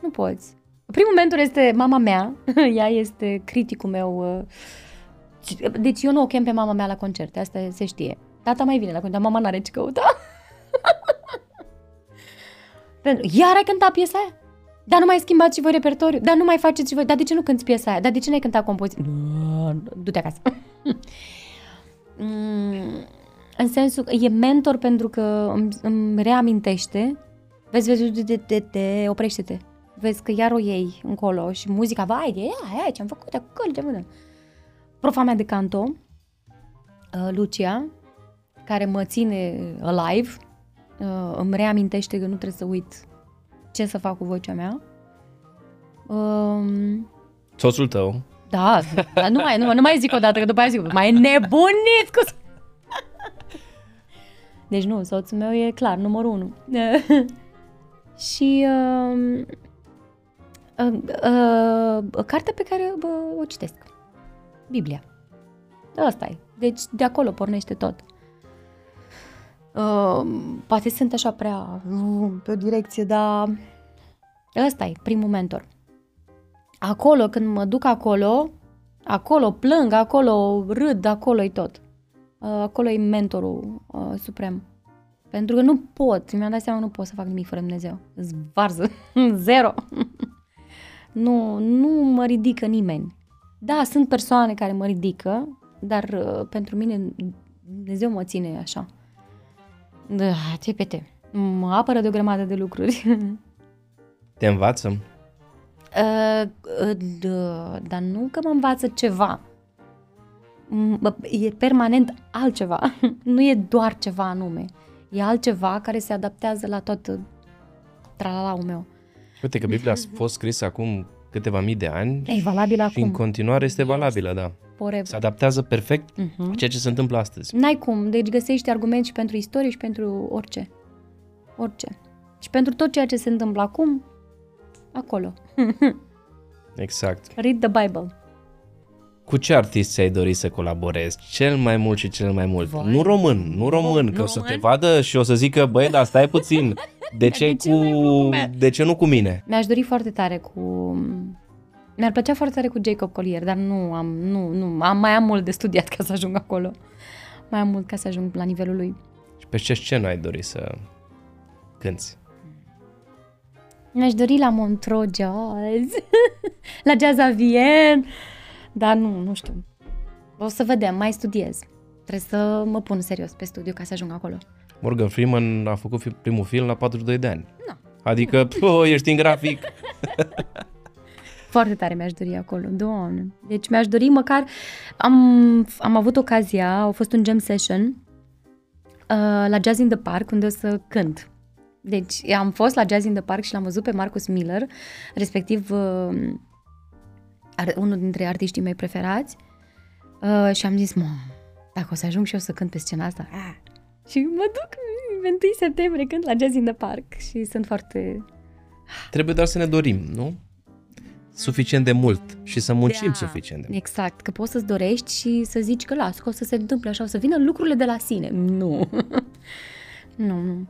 Nu poți. Primul mentor este mama mea, [LAUGHS] ea este criticul meu. uh, Deci eu nu o chem pe mama mea la concerte, asta se știe. Tata mai vine la concerte, dar mama n-are ce căuta. [LAUGHS] Pentru, iar ai cântat piesa aia? Dar nu mai schimbați și voi repertoriu? Dar nu mai faceți și voi? Dar de ce nu cânti piesa aia? Dar de ce n-ai cântat compoziție? Nu, Du-te acasă. [LAUGHS] Mm, în sensul că e mentor pentru că îmi, îmi reamintește vezi, vezi, vezi, te, te, te, oprește-te vezi că iar o iei încolo și muzica, vai, de aia, aia, ce-am făcut acolo, ce mână. Profa mea de canto, uh, Lucia, care mă ține alive, uh, îmi reamintește că nu trebuie să uit ce să fac cu vocea mea. Um, Soțul tău. da, dar nu mai, nu, nu mai zic o dată, că după aia zic, mai nebunit cu... Deci nu, soțul meu e clar, numărul unu. [LAUGHS] și uh, uh, uh, cartea pe care bă, o citesc, Biblia. Asta e. Deci de acolo pornește tot. Uh, poate sunt așa prea uh, pe o direcție, dar ăsta e primul mentor acolo, când mă duc acolo, acolo plâng, acolo râd, acolo e tot. Uh, Acolo e mentorul uh, suprem. Pentru că nu pot, mi-am dat seama, nu pot să fac nimic fără Dumnezeu. Îți varză, [LAUGHS] zero. [LAUGHS] nu, nu mă ridică nimeni. Da, sunt persoane care mă ridică, dar uh, pentru mine Dumnezeu mă ține așa. Da, TPT. Mă apără de o grămadă de lucruri. Te învață? [LAUGHS] Uh, uh, d- dar nu că mă învață ceva. M- bă, E permanent altceva. [LAUGHS] Nu e doar ceva anume. E altceva care se adaptează la tot tralalaul meu. Uite că Biblia a fost scrisă acum câteva mii de ani E valabil și în acum. continuare este valabilă, da. Forever. Se adaptează perfect Mhm. cu ceea ce se întâmplă astăzi. N-ai cum. Deci găsești argumente și pentru istorie și pentru orice. Orice. Și pentru tot ceea ce se întâmplă acum, acolo. [LAUGHS] Exact. Read the Bible. Cu ce artist ți-ai dori să colaborezi cel mai mult și cel mai mult? Vai. Nu român, nu român, că nu o să te român? vadă și o să zică, băi, dar stai puțin, de [LAUGHS] ce, de ce mai cu... cu mea? de ce nu cu mine? Mi-aș dori foarte tare cu... Mi-ar plăcea foarte tare cu Jacob Collier, dar nu am, nu, nu, am, mai am mult de studiat ca să ajung acolo. Mai am mult ca să ajung la nivelul lui. Și pe ce scenă ai dori să cânti? Mi-aș dori la Montreux Jazz, [LAUGHS] la Jazz Avien, dar nu, nu știu. O să vedem, mai studiez. Trebuie să mă pun serios pe studiu ca să ajung acolo. Morgan Freeman a făcut fi- primul film la 42 de ani. Nu. Adică, [LAUGHS] pă, ești în grafic. [LAUGHS] Foarte tare mi-aș dori acolo, doamne. Deci mi-aș dori măcar... Am, am avut ocazia, a fost un jam session uh, la Jazz in the Park, unde o să cânt. Deci am fost la Jazz in the Park și l-am văzut pe Marcus Miller, respectiv uh, ar, unul dintre artiștii mei preferați. Uh, și am zis, mă, dacă o să ajung și eu să cânt pe scena asta, ah. și mă duc în 1 septembrie cânt la Jazz in the Park și sunt foarte... Trebuie doar să ne dorim, nu? Suficient de mult și să muncim Da. suficient de mult. Exact, că poți să-ți dorești și să zici că las, că o să se întâmple așa, o să vină lucrurile de la sine. Nu. [LAUGHS] nu, nu.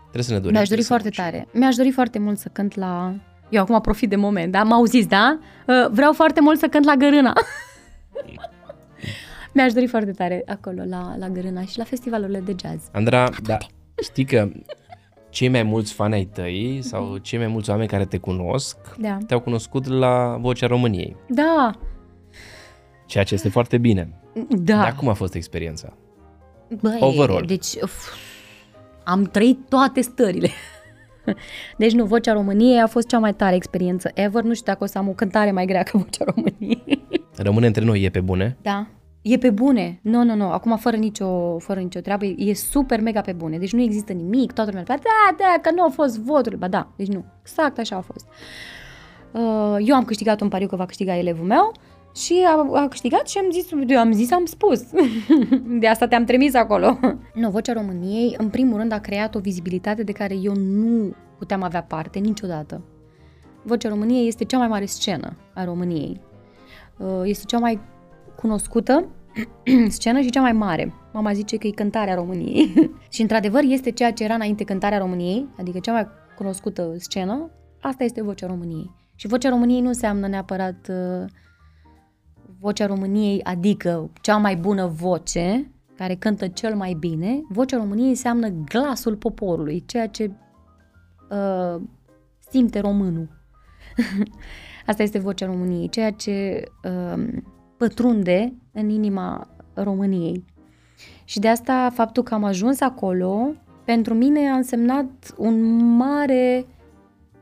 Trebuie să ne dorim. Mi-aș dori trebuie să foarte muncim. tare. Mi-aș dori foarte mult să cânt la... Eu acum profit de moment, da? M-au zis, da? Uh, Vreau foarte mult să cânt la Gărâna. [LAUGHS] Mi-aș dori foarte tare acolo, la, la Gărâna și la festivalurile de jazz. Andra, da, știi că cei mai mulți fani ai tăi sau cei mai mulți oameni care te cunosc Da. te-au cunoscut la Vocea României. Da. Ceea ce este foarte bine. Da. Dar cum a fost experiența? Băi, Overall. deci uf, am trăit toate stările. [LAUGHS] Deci nu, Vocea României a fost cea mai tare experiență ever. Nu știu dacă o să am o cântare mai grea ca Vocea României. [LAUGHS] Rămâne între noi, e pe bune? Da. E pe bune. Nu, nu, nu. Acum fără nicio, fără nicio treabă. E super mega pe bune. Deci nu există nimic. Toată lumea spune, da, da, că nu au fost voturi. Ba da, deci nu. Exact așa a fost. Uh, Eu am câștigat un pariu că va câștiga elevul meu și a, a câștigat și am zis, eu am zis, am spus. [LAUGHS] De asta te-am trimis acolo. [LAUGHS] Nu, Vocea României, în primul rând, a creat o vizibilitate de care eu nu puteam avea parte niciodată. Vocea României este cea mai mare scenă a României. Uh, Este cea mai cunoscută [CLEARS THROAT] scenă și cea mai mare. Mama zice că e cântarea României. [LAUGHS] și într-adevăr este ceea ce era înainte cântarea României, adică cea mai cunoscută scenă, asta este vocea României. Și vocea României nu înseamnă neapărat uh, vocea României, adică cea mai bună voce, care cântă cel mai bine. Vocea României înseamnă glasul poporului, ceea ce uh, simte românul. [LAUGHS] Asta este vocea României, ceea ce uh, pătrunde în inima României. Și de asta faptul că am ajuns acolo, pentru mine a însemnat un mare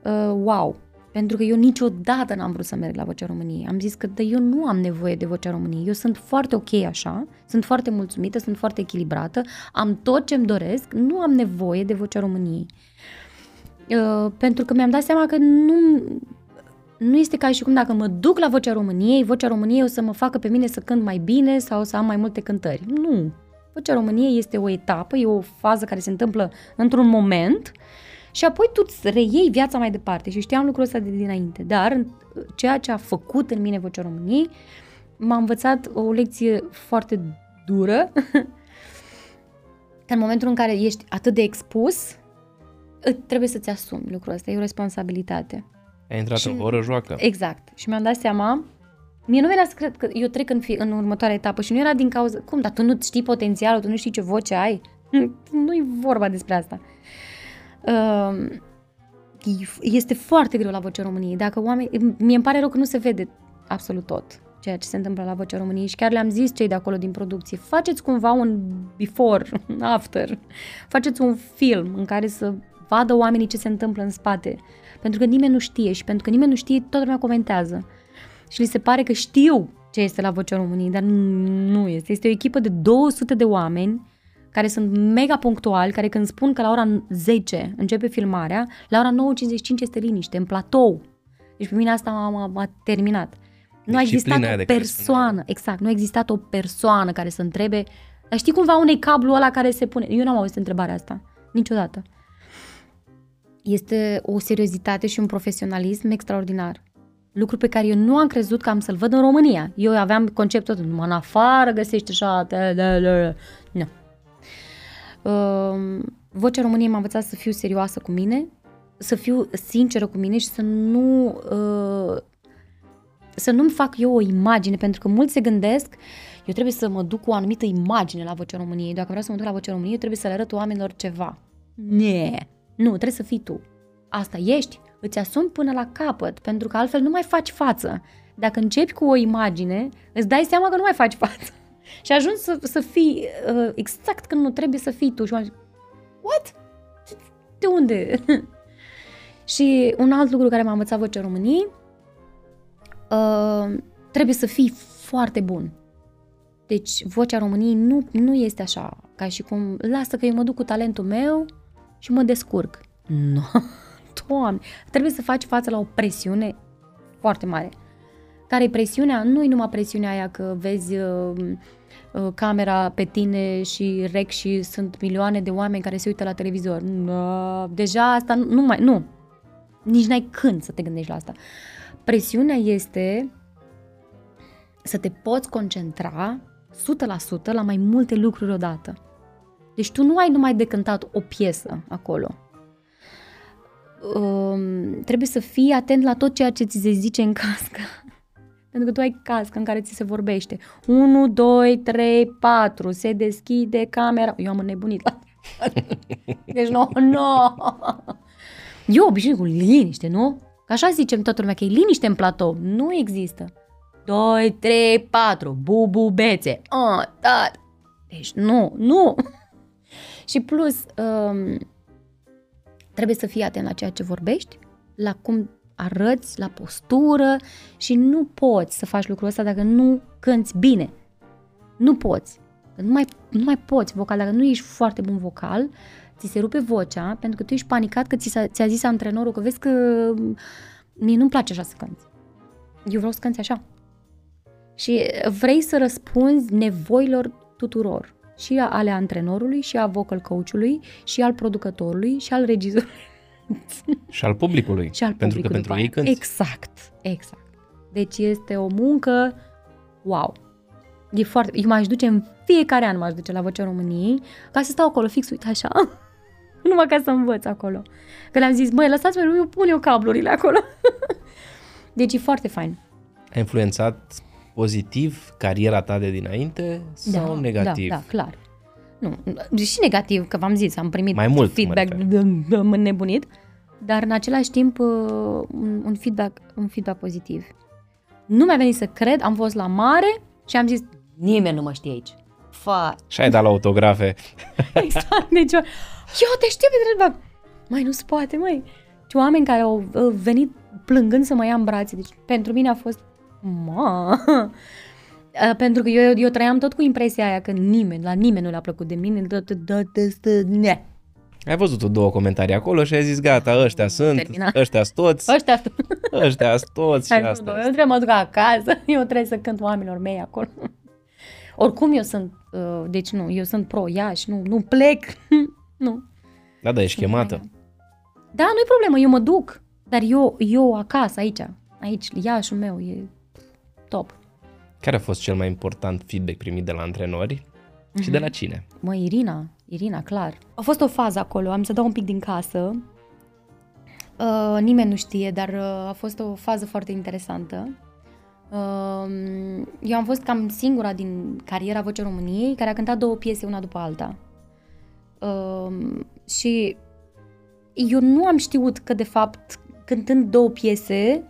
uh, wow. Pentru că eu niciodată n-am vrut să merg la Vocea României. Am zis că da, eu nu am nevoie de Vocea României. Eu sunt foarte ok așa, sunt foarte mulțumită, sunt foarte echilibrată, am tot ce-mi doresc, nu am nevoie de Vocea României. Uh, pentru că mi-am dat seama că nu, nu este ca și cum dacă mă duc la Vocea României, Vocea României o să mă facă pe mine să cânt mai bine sau să am mai multe cântări. Nu. Vocea României este o etapă, e o fază care se întâmplă într-un moment și apoi tu îți reiei viața mai departe și știam lucrul ăsta de dinainte. Dar în- ceea ce a făcut în mine Vocea României m-a învățat o lecție foarte dură că [LAUGHS] în momentul în care ești atât de expus, î- trebuie să-ți asumi lucrul ăsta, e o responsabilitate. Ai intrat Și- în oră, joacă. Exact. Și mi-am dat seama, mie nu venea să cred că eu trec în, fi, în următoarea etapă și nu era din cauza, cum, dar tu nu știi potențialul, tu nu știi ce voce ai? Nu-i vorba despre asta. Uh, este foarte greu la Vocea României. Dacă oameni, mie îmi pare rău că nu se vede absolut tot ceea ce se întâmplă la Vocea României și chiar le-am zis cei de acolo din producție, faceți cumva un before, un after, faceți un film în care să vadă oamenii ce se întâmplă în spate, pentru că nimeni nu știe și pentru că nimeni nu știe, toată lumea comentează. Și li se pare că știu ce este la Vocea României, dar nu este. Este o echipă de 200 de oameni care sunt mega punctuali, care când spun că la ora 10 începe filmarea, la ora 9.55 este liniște, în platou. Deci pe mine asta m-a, m-a, m-a terminat. Nu a Disciplina existat aia o de care persoană, exact, nu a existat o persoană care să întrebe, dar știi cumva unei cablu ăla care se pune? Eu n-am auzit întrebarea asta, niciodată. Este o seriozitate și un profesionalism extraordinar. Lucru pe care eu nu am crezut că am să-l văd în România. Eu aveam conceptul ăsta, numai în afară găsești așa, da, da, da. nu. Uh, Vocea României m-a învățat să fiu serioasă cu mine, să fiu sinceră cu mine și să nu uh, să nu-mi fac eu o imagine, pentru că mulți se gândesc eu trebuie să mă duc cu o anumită imagine la Vocea României. Dacă vreau să mă duc la Vocea României, eu trebuie să le arăt oamenilor ceva. Ne, nu, trebuie să fii tu. Asta ești, îți asumi până la capăt, pentru că altfel nu mai faci față. Dacă începi cu o imagine, îți dai seama că nu mai faci față. [LAUGHS] Și ajungi să, să fii uh, exact când nu trebuie să fii tu. Și oamenii zic, what? De unde? [LAUGHS] și un alt lucru care m-a învățat Vocea României, uh, trebuie să fii foarte bun. Deci vocea României nu, nu este așa, ca și cum, lasă că eu mă duc cu talentul meu și mă descurc. Nu, [LAUGHS] doamne, trebuie să faci față la o presiune foarte mare. Care e presiunea? Nu e numai presiunea aia că vezi uh, uh, camera pe tine și rec și sunt milioane de oameni care se uită la televizor. Uh, deja asta nu, nu mai, nu. Nici n-ai când să te gândești la asta. Presiunea este să te poți concentra 100% la mai multe lucruri odată. Deci tu nu ai numai de cântat o piesă acolo. Um, trebuie să fii atent la tot ceea ce ți se zice în cască. [LAUGHS] Pentru că tu ai cască în care ți se vorbește. 1, 2, 3, 4, se deschide camera. Eu am înnebunit la [LAUGHS] Deci nu, no, nu. No. Eu obișnuit cu liniște, nu? Că așa zicem toată lumea, că e liniște în platou. Nu există. 2, 3, 4, bubu, bețe. Oh, da. Deci nu, nu. Și plus, um, trebuie să fii atent la ceea ce vorbești, la cum arăți, la postură și nu poți să faci lucrul ăsta dacă nu cânți bine. Nu poți. Nu mai, nu mai poți vocal. Dacă nu ești foarte bun vocal, ți se rupe vocea pentru că tu ești panicat că ți, s-a, ți-a zis antrenorul că vezi că mie nu-mi place așa să cânti. Eu vreau să cânti așa. Și vrei să răspunzi nevoilor tuturor. Și ale antrenorului, și a vocal coachului, și al producătorului, și al regizorului. [LAUGHS] și al publicului. Și al pentru că pentru ei cânti. Exact, exact. Deci este o muncă, wow. E foarte, eu m-aș duce în fiecare an, m-aș duce la Vocea României, ca să stau acolo fix, uite așa, [LAUGHS] numai ca să învăț acolo. Că le-am zis, băi, lăsați-mă, eu pun eu cablurile acolo. [LAUGHS] deci e foarte fain. A influențat pozitiv cariera ta de dinainte sau da, negativ? Da, da, clar. Nu, și negativ, că v-am zis, am primit Mai mult, feedback nebunit, dar în același timp uh, un, un, feedback, un feedback pozitiv. Nu mi-a venit să cred, am fost la mare și am zis, nimeni nu mă știe aici. Fa. Și ai dat la autografe. [LAUGHS] exact, deci eu te știu pe drept, mai nu se poate, măi. Și oameni care au venit plângând să mă ia în brațe, deci pentru mine a fost, ma, [LAUGHS] pentru că eu, eu trăiam tot cu impresia aia că nimeni, la nimeni nu le-a plăcut de mine, tot, tot, ne. Ai văzut două comentarii acolo și ai zis, gata, ăștia sunt, Termina. ăștia sunt toți, ăștia sunt [LAUGHS] ăștia toți și asta. Eu trebuie mă duc acasă, [LAUGHS] eu trebuie să cânt oamenilor mei acolo. Oricum eu sunt, deci nu, eu sunt pro Iași, nu, nu plec, nu. Da, da, ești chemată. Da, nu-i problemă, eu mă duc, dar eu, eu acasă, aici, aici, Iașul meu e top. Care a fost cel mai important feedback primit de la antrenori mm-hmm. și de la mhm. cine? Mă, Irina, Irina, clar. A fost o fază acolo, am să dau un pic din casă. Uh, nimeni nu știe, dar uh, a fost o fază foarte interesantă. Uh, eu am fost cam singura din cariera Vocea României care a cântat două piese una după alta. Uh, și eu nu am știut că, de fapt, cântând două piese,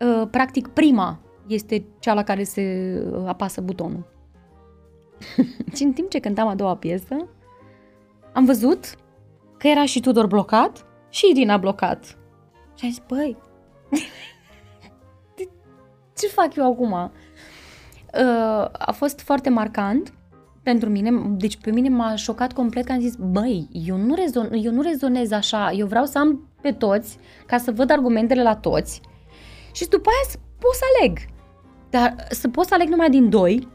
uh, practic prima este cea la care se uh, apasă butonul. [LAUGHS] și în timp ce cântam a doua piesă, am văzut că era și Tudor blocat și Irina blocat. Și am zis, băi, [LAUGHS] ce fac eu acum? Uh, a fost foarte marcant pentru mine, deci pe mine m-a șocat complet că am zis, băi, eu nu, rezon, eu nu rezonez așa, eu vreau să am pe toți, ca să văd argumentele la toți și după aia să pot să aleg. Dar să pot să aleg numai din doi,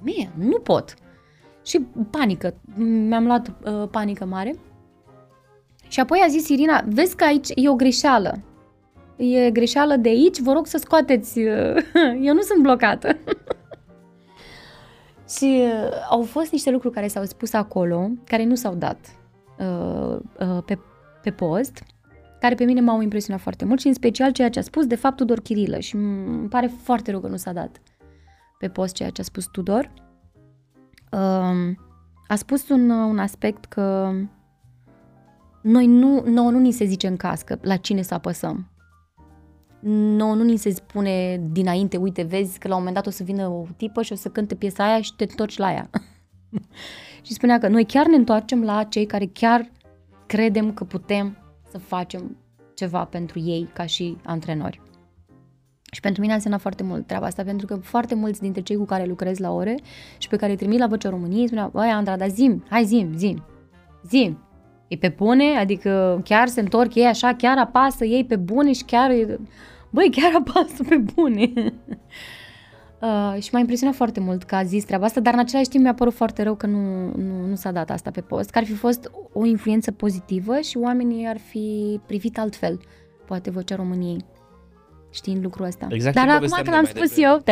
mie, nu pot. Și panică, mi-am luat uh, panică mare. Și apoi a zis Irina, vezi că aici e o greșeală. E greșeală de aici, vă rog să scoateți, uh, [LAUGHS] eu nu sunt blocată. [LAUGHS] și uh, au fost niște lucruri care s-au spus acolo, care nu s-au dat uh, uh, pe, pe post, care pe mine m-au impresionat foarte mult și în special ceea ce a spus de fapt Tudor Chirilă și îmi pare foarte rău că nu s-a dat pe post ceea ce a spus Tudor. Uh, a spus un, un aspect că noi nu, nouă nu ni se zice în cască la cine să apăsăm. Nouă nu ni se spune dinainte, uite, vezi că la un moment dat o să vină o tipă și o să cânte piesa aia și te întorci la ea. [LAUGHS] și spunea că noi chiar ne întoarcem la cei care chiar credem că putem să facem ceva pentru ei ca și antrenori. Și pentru mine a însemnat foarte mult treaba asta, pentru că foarte mulți dintre cei cu care lucrez la ore și pe care îi trimit la Vocea României spuneau, băi, Andra, dar zim, hai zim, zim, zim. E pe bune? Adică chiar se întorc ei așa, chiar apasă ei pe bune și chiar... Băi, chiar apasă pe bune. [LAUGHS] Uh, și m-a impresionat foarte mult că a zis treaba asta, dar în același timp mi-a părut foarte rău că nu, nu, nu s-a dat asta pe post, că ar fi fost o influență pozitivă și oamenii ar fi privit altfel, poate vocea României, știind lucrul ăsta. Exact dar acum când am spus eu, [LAUGHS]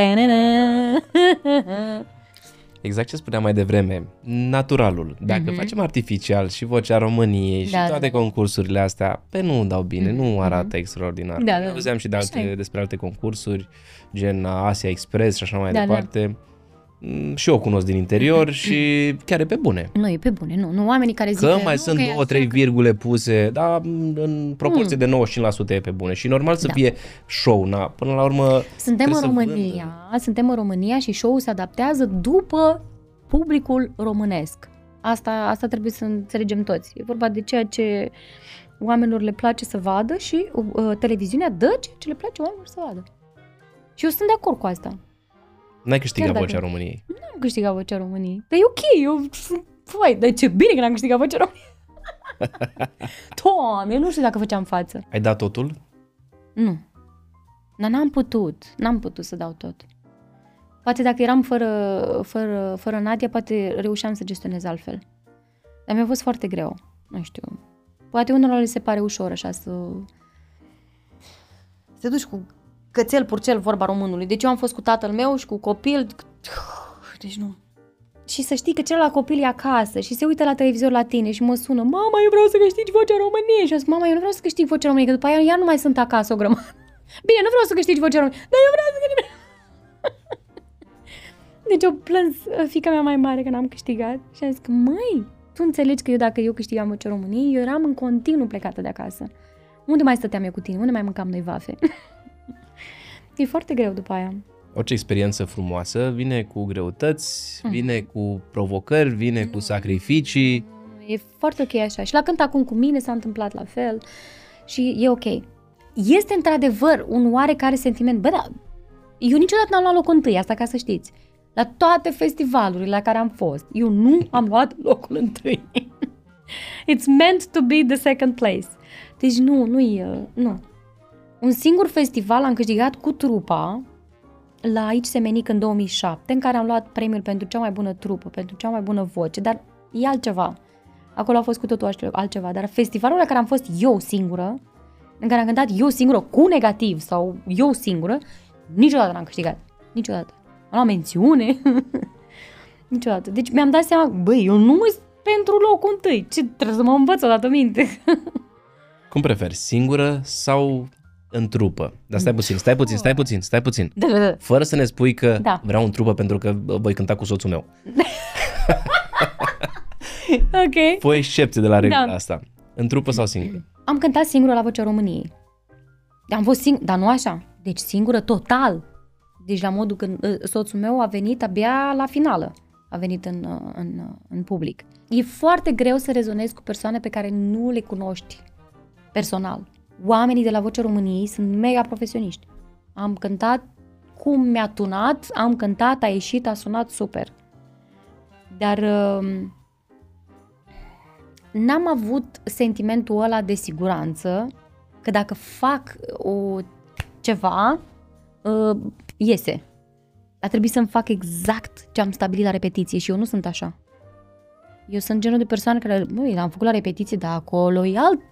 Exact ce spuneam mai devreme, naturalul. Dacă mm-hmm. facem artificial și vocea României și da, toate da. concursurile astea, pe nu dau bine, mm-hmm. nu arată mm-hmm. extraordinar. Da, da. și de alte, despre alte concursuri, gen Asia Express și așa mai da, da. departe. Da. Mm, Și eu o cunosc din interior și chiar e pe bune. Nu, e pe bune, nu. Nu oamenii care zic Că că mai nu, sunt că e două, așa, trei că- virgule puse, dar în proporție de 95% e pe bune. Și normal să Da. fie show, na, până la urmă Suntem în trebuie să România, suntem în România și show-ul se adaptează după publicul românesc. Asta, asta trebuie să înțelegem toți. E vorba de ceea ce oamenilor le place să vadă și uh, televiziunea dă ceea ce le place oamenilor să vadă. Și eu sunt de acord cu asta. N-ai câștigat Chiar dacă- vocea României. Nu am câștigat vocea României. Dar e ok, eu sunt... Vai, dar ce bine că n-am câștigat vocea României. [LAUGHS] Doamne, eu nu știu dacă făceam față. Ai dat totul? Nu. Dar n-am putut. N-am putut să dau tot. Poate dacă eram fără, fără, fără Nadia, poate reușeam să gestionez altfel. Dar mi-a fost foarte greu. Nu știu. Poate unora le se pare ușor așa să... Să te duci cu cățel, purcel, vorba românului. Deci eu am fost cu tatăl meu și cu copil. Deci nu. Și să știi că celălalt copil e acasă și se uită la televizor la tine și mă sună Mama, eu vreau să câștigi vocea României Și eu zic, mama, eu nu vreau să câștig vocea României Că după aia iar nu mai sunt acasă o grămadă [LAUGHS] Bine, nu vreau să câștigi vocea României Dar eu vreau să câștig [LAUGHS] Deci o plâns uh, fica mea mai mare că n-am câștigat Și am zis că, măi, tu înțelegi că eu dacă eu câștigam vocea României Eu eram în continuu plecată de acasă Unde mai stăteam eu cu tine? Unde mai mâncam noi vafe? [LAUGHS] e foarte greu după aia Orice experiență frumoasă vine cu greutăți, Mm. vine cu provocări, vine cu sacrificii. E foarte ok așa. Și la cânt acum cu mine s-a întâmplat la fel și e ok. Este într-adevăr un oarecare sentiment. Bă, da, eu niciodată n-am luat locul întâi, asta ca să știți. La toate festivalurile la care am fost, eu nu am luat [LAUGHS] locul întâi. [LAUGHS] It's meant to be the second place. Deci nu, nu e, nu. Un singur festival am câștigat cu trupa la aici Semenic în 2007, în care am luat premiul pentru cea mai bună trupă, pentru cea mai bună voce, dar e altceva. Acolo a fost cu totul altce- altceva, dar festivalul la care am fost eu singură, în care am cântat eu singură cu negativ sau eu singură, niciodată n-am câștigat. Niciodată. Am luat mențiune. [LAUGHS] niciodată. Deci mi-am dat seama, băi, eu nu sunt pentru locul întâi. Ce trebuie să mă învăț o dată minte. [LAUGHS] Cum preferi, singură sau în trupă? Dar stai puțin, stai puțin, stai puțin, stai puțin. da, da, da. Fără să ne spui că Da. vreau în trupă pentru că bă, voi cânta cu soțul meu. [LAUGHS] Ok. Fă o excepție de la regula Da. asta. În trupă sau singură? Am cântat singură la Vocea României. Am fost singură, dar nu așa. Deci singură total. Deci la modul când uh, soțul meu a venit abia la finală. A venit în, uh, în, uh, în public. E foarte greu să rezonezi cu persoane pe care nu le cunoști personal. Oamenii de la Vocea României sunt mega profesioniști. Am cântat cum mi-a tunat, am cântat, a ieșit, a sunat super. Dar uh, n-am avut sentimentul ăla de siguranță că dacă fac o ceva, uh, iese. A trebuit să-mi fac exact ce am stabilit la repetiție și eu nu sunt așa. Eu sunt genul de persoană care, băi, l-am făcut la repetiție, dar acolo e altă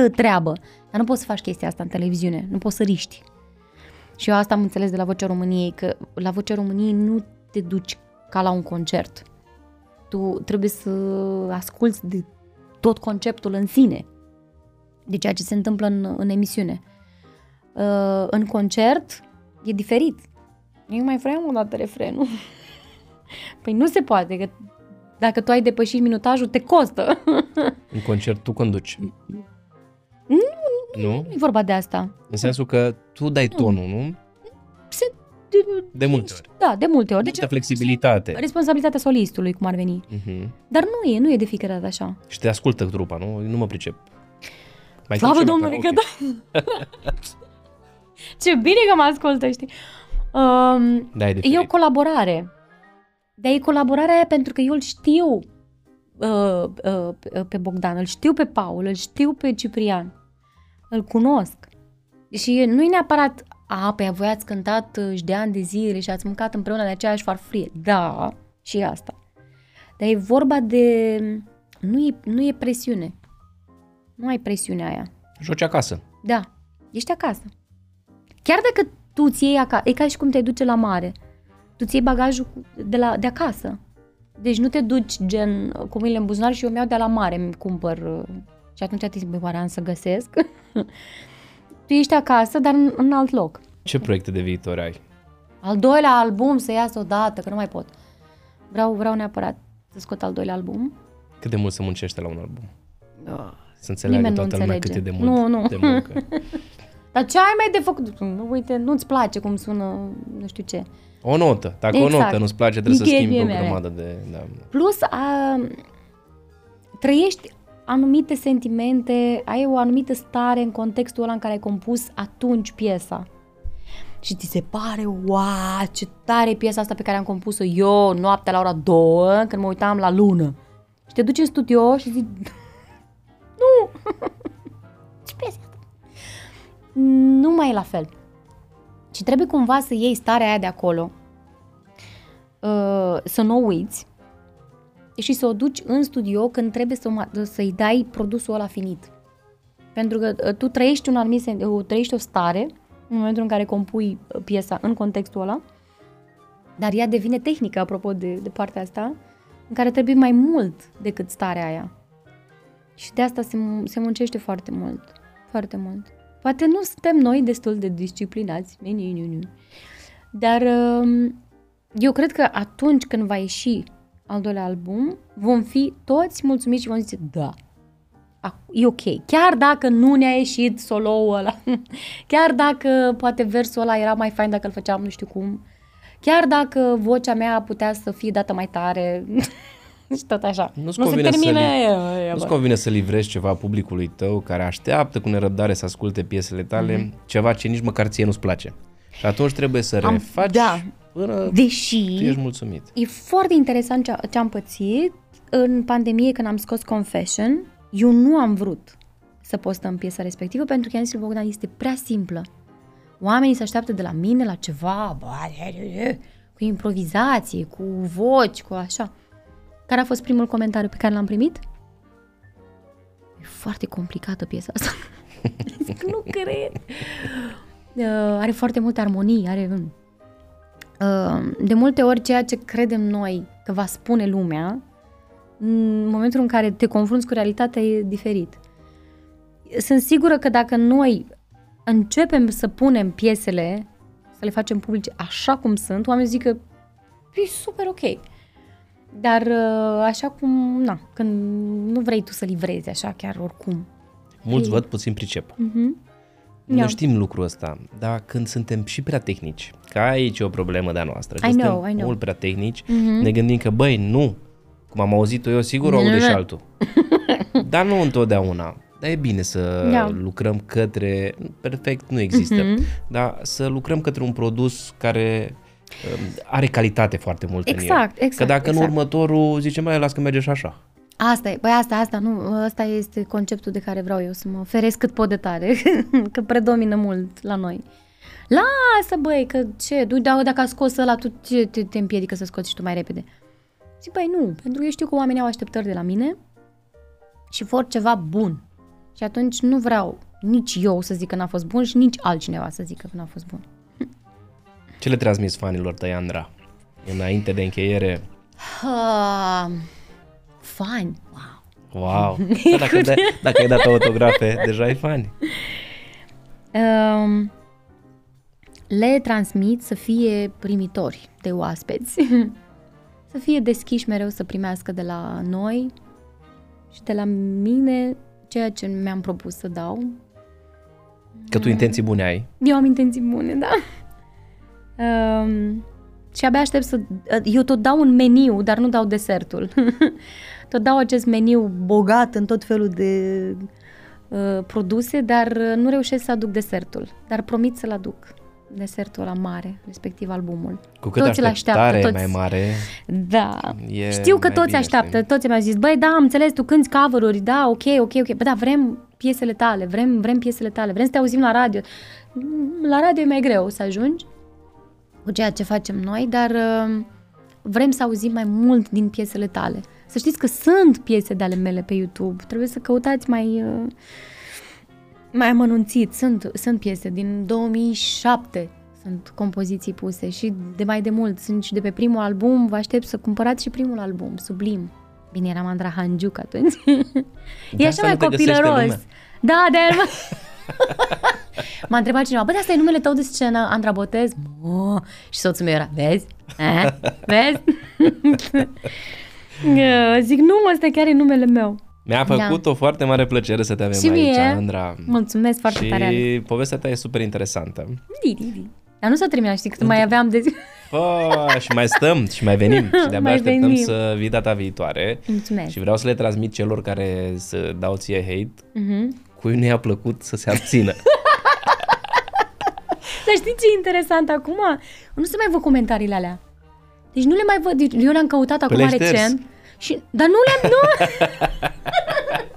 treabă. Dar nu poți să faci chestia asta în televiziune, nu poți să riști. Și eu asta am înțeles de la Vocea României, că la Vocea României nu te duci ca la un concert. Tu trebuie să asculți de tot conceptul în sine, de ceea ce se întâmplă în, în emisiune. Uh, în concert e diferit. Eu mai vreau o dată refrenul. [LAUGHS] Păi nu se poate, că dacă tu ai depășit minutajul, te costă. În concert tu conduci. Nu, Nu? nu e vorba de asta. În sensul că tu dai tonul, nu? Se, De multe ori. Da, de multe ori. Deci, Deci, flexibilitate. responsabilitatea solistului, cum ar veni. Uh-huh. Dar nu e, nu e de fiecare dată așa. Și te ascultă trupa, nu? Nu mă pricep. Mai Slavă ducem Domnului că karaoke. [LAUGHS] da! Ce bine că mă ascultă, știi? Um, Da, e e diferit. o colaborare. Dar e colaborarea aia pentru că eu îl știu uh, uh, pe Bogdan, îl știu pe Paul, îl știu pe Ciprian. Îl cunosc. Și nu e neapărat, a, pe voi ați cântat uh, și de ani de zile și ați mâncat împreună de aceeași farfurie. Da, și asta. Dar e vorba de... Nu e, nu e presiune. Nu ai presiunea aia. Joci acasă. Da, ești acasă. Chiar dacă tu ți iei acasă, e ca și cum te duce la mare. Tu ți iei bagajul cu- de, la, de acasă. Deci nu te duci gen cu mâinile în buzunar și eu mi-au de la mare, îmi cumpăr. uh, Și atunci te zic, băi, oare am să găsesc? [LAUGHS] tu ești acasă, dar în, în alt loc. Ce proiecte de viitor ai? Al doilea album să iasă odată, că nu mai pot. Vreau, vreau neapărat să scot al doilea album. Cât de mult se muncește la un album? Oh. Să înțeleagă Nimeni nu toată lumea cât înțelege. e de mult Nu, nu. de muncă. [LAUGHS] Dar ce ai mai de făcut? Nu, Uite, nu-ți place cum sună, nu știu ce. O notă. Dacă o Exact. notă nu-ți place, trebuie să Nicăieri schimbi o mie mea. grămadă de... Da. Plus, a, trăiești anumite sentimente, ai o anumită stare în contextul ăla în care ai compus atunci piesa. Și ți se pare, wow, ce tare e piesa asta pe care am compus-o eu noaptea la ora 2, când mă uitam la lună. Și te duci în studio și zici, nu, [LAUGHS] ce piesă e asta? Nu mai e la fel. Și trebuie cumva să iei starea aia de acolo, uh, să nu o uiți și să o duci în studio când trebuie să o ma- să-i dai produsul ăla finit. Pentru că uh, tu trăiești, un anumit, sen- uh, trăiești o stare în momentul în care compui uh, piesa în contextul ăla, dar ea devine tehnică, apropo de, de partea asta, în care trebuie mai mult decât starea aia. Și de asta se, mu- se muncește foarte mult. Foarte mult. Poate nu suntem noi destul de disciplinați, nu, nu, nu, nu. dar um, eu cred că atunci când va ieși al doilea album, vom fi toți mulțumiți și vom zice, da, ac- e ok. Chiar dacă nu ne-a ieșit solo-ul ăla, [LAUGHS] chiar dacă poate versul ăla era mai fain dacă îl făceam nu știu cum, chiar dacă vocea mea putea să fie dată mai tare [LAUGHS] [LAUGHS] și tot așa. Nu-ți nu se convine să termine li- aia, aia, Nu-ți bă. convine să livrezi ceva publicului tău care așteaptă cu nerăbdare să asculte piesele tale, Mhm. ceva ce nici măcar ție nu-ți place. Și atunci trebuie să Am- refaci da. până Deși tu ești mulțumit. E foarte interesant ce, ce am pățit în pandemie când am scos Confession. Eu nu am vrut să postăm piesa respectivă pentru că am zis lui Bogdan, este prea simplă. Oamenii se așteaptă de la mine la ceva, bă, cu improvizație, cu voci, cu așa. Care a fost primul comentariu pe care l-am primit? E foarte complicată piesa asta. Zic, [LAUGHS] nu cred. Uh, are foarte multe armonii, are... Uh, de multe ori ceea ce credem noi că va spune lumea, în momentul în care te confrunți cu realitatea e diferit. Sunt sigură că dacă noi începem să punem piesele, să le facem publice așa cum sunt, oamenii zic că e super ok. Dar uh, așa cum, na, când nu vrei tu să livrezi așa chiar oricum. Mulți Ei. văd, puțin pricep. Mhm. Noi Ia. știm lucrul ăsta, dar când suntem și prea tehnici, că aici e o problemă de-a noastră, că I know, suntem I know. mult prea tehnici, ne gândim că, băi, nu, cum am auzit-o eu, sigur o aude și altul. [LAUGHS] dar nu întotdeauna. Dar e bine să Da. lucrăm către, perfect nu există, Mhm. dar să lucrăm către un produs care um, are calitate foarte mult în el. Exact, exact, Că dacă în exact. următorul zicem, mai las că merge și așa. Asta e, băi asta, asta, nu, asta este conceptul de care vreau eu să mă feresc cât pot de tare, [LAUGHS] că predomină mult la noi. Lasă, băi, că ce, tu, da- dacă a scos ăla, tu ce te, te împiedică să scoți și tu mai repede? Zic, băi, nu, pentru că eu știu că oamenii au așteptări de la mine și vor ceva bun. Și atunci nu vreau nici eu să zic că n-a fost bun și nici altcineva să zică că n-a fost bun. Ce le transmis fanilor tăi, Andra? Înainte de încheiere, Uh, fani, wow. Wow! [LAUGHS] Da, dacă, da, dacă ai dat autografe, deja ai fani. Um, le transmit să fie primitori de oaspeți, [LAUGHS] să fie deschiși mereu să primească de la noi și de la mine ceea ce mi-am propus să dau. Că tu intenții bune ai. Eu am intenții bune, da. Um, și abia aștept să... Eu tot dau un meniu, dar nu dau desertul. [LAUGHS] tot dau acest meniu bogat în tot felul de uh, produse, dar uh, nu reușesc să aduc desertul. Dar promit să-l aduc. Desertul la mare, respectiv albumul. Cu cât Toți îl așteptare așteaptă, mai toți. mare, Da. E Știu că mai toți bine, așteaptă, știi? toți mi-au zis, băi, da, am înțeles, tu cânti cover-uri, da, ok, ok, ok, bă, da, vrem piesele tale, vrem, vrem piesele tale, vrem să te auzim la radio. Mm, La radio e mai greu să ajungi cu ceea ce facem noi, dar uh, vrem să auzim mai mult din piesele tale. Să știți că sunt piese de ale mele pe YouTube, trebuie să căutați mai... Uh, mai amănunțit, sunt, sunt piese din 2007, sunt compoziții puse și de mai de mult, sunt și de pe primul album, vă aștept să cumpărați și primul album, Sublim. Bine, eram Andra Hangiuc atunci. [LAUGHS] e asta așa mai nu te găsește copilăros. lumea. Da, de aia [LAUGHS] M-a întrebat cineva, bă, dar asta e numele tău de scenă, Andra Botez? Mă, și soțul meu era, vezi? Eh, Vezi? [LAUGHS] Uh, Zic, nu, mă, ăsta chiar e numele meu. Mi-a făcut o foarte mare plăcere să te avem Da. Și aici, mie. Andra. Mulțumesc foarte și tare. Alex. povestea ta e super interesantă. Di, di, di. Dar nu s-a terminat, știi, că mai aveam de zi. Pă, și mai stăm și mai venim [LAUGHS] și de-abia Mai așteptăm venim. să vii data viitoare. Mulțumesc. Și vreau să le transmit celor care să dau ție hate, Mhm. cui nu i-a plăcut să se abțină. [LAUGHS] Dar știi ce e interesant acum? Nu se mai văd comentariile alea. Deci nu le mai văd. Eu le-am căutat acum le-ai șters. recent. Și, dar nu le-am... Nu. [LAUGHS] [LAUGHS]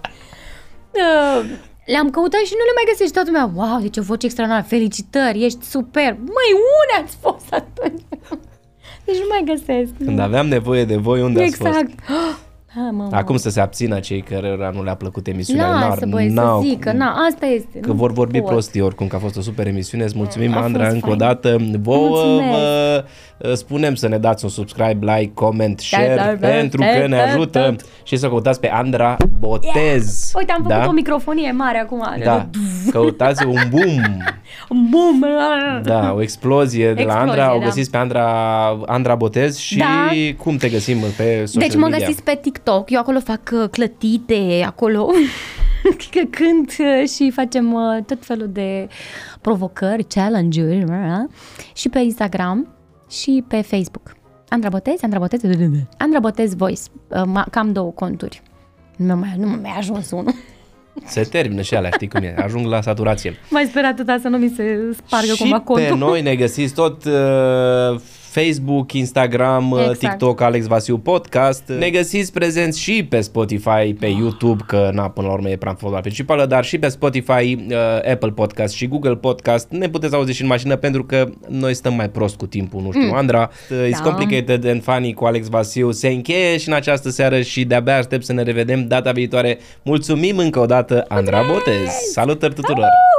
Uh, le-am căutat și nu le mai găsești. Toată lumea, wow, deci o voce extraordinară, felicitări, ești super. Măi, unde ați fost atunci? [LAUGHS] Deci nu mai găsesc. Când aveam nevoie de voi, unde ați fost? exact. [GASPS] Ha, mă, mă. Acum să se abțină cei cărora nu le-a plăcut emisiunea. Lasă, N-ar- băi, să n-au zică. cum. Na, asta este. Că nu vor vorbi pot. prostii oricum, că a fost o super emisiune. Îți mulțumim, A Andra, fost încă o fain. dată. Vouă Mulțumesc. vă uh, spunem să ne dați un subscribe, like, comment, share, da, da, pentru da, că ne da, ajută da. și să căutați pe Andra Botez. Uite, am făcut da? o microfonie mare acum. Da, căutați un boom. [LAUGHS] Bum! Da, o explozie de la Explozie, Andra. O da. găsiți pe Andra, Andra Botez și Da. cum te găsim pe social Deci mă media? găsiți pe TikTok, eu acolo fac uh, clătite, acolo că [LAUGHS] cânt uh, și facem uh, tot felul de provocări, challenge-uri uh, și pe Instagram și pe Facebook. Andra Botez, Andra Botez, [LAUGHS] Andra Botez Voice, uh, ma- cam două conturi. Nu mi-a mai, nu mi-a ajuns unul. [LAUGHS] Se termină și alea, știi cum e, ajung la saturație. Mai sper atâta să nu mi se spargă și cumva pe contul. noi ne găsiți tot uh, Facebook, Instagram, uh, Exact. TikTok, Alex Vasiu Podcast. Ne găsiți prezenți și pe Spotify, pe YouTube, că na, până la urmă e platforma principală, dar și pe Spotify, uh, Apple Podcast și Google Podcast. Ne puteți auzi și în mașină pentru că noi stăm mai prost cu timpul, nu știu, Andra. Uh, It's Da. Complicated and Funny cu Alex Vasiu se încheie și în această seară și de-abia aștept să ne revedem data viitoare. Mulțumim încă o dată, Andra Botez. Salutări tuturor!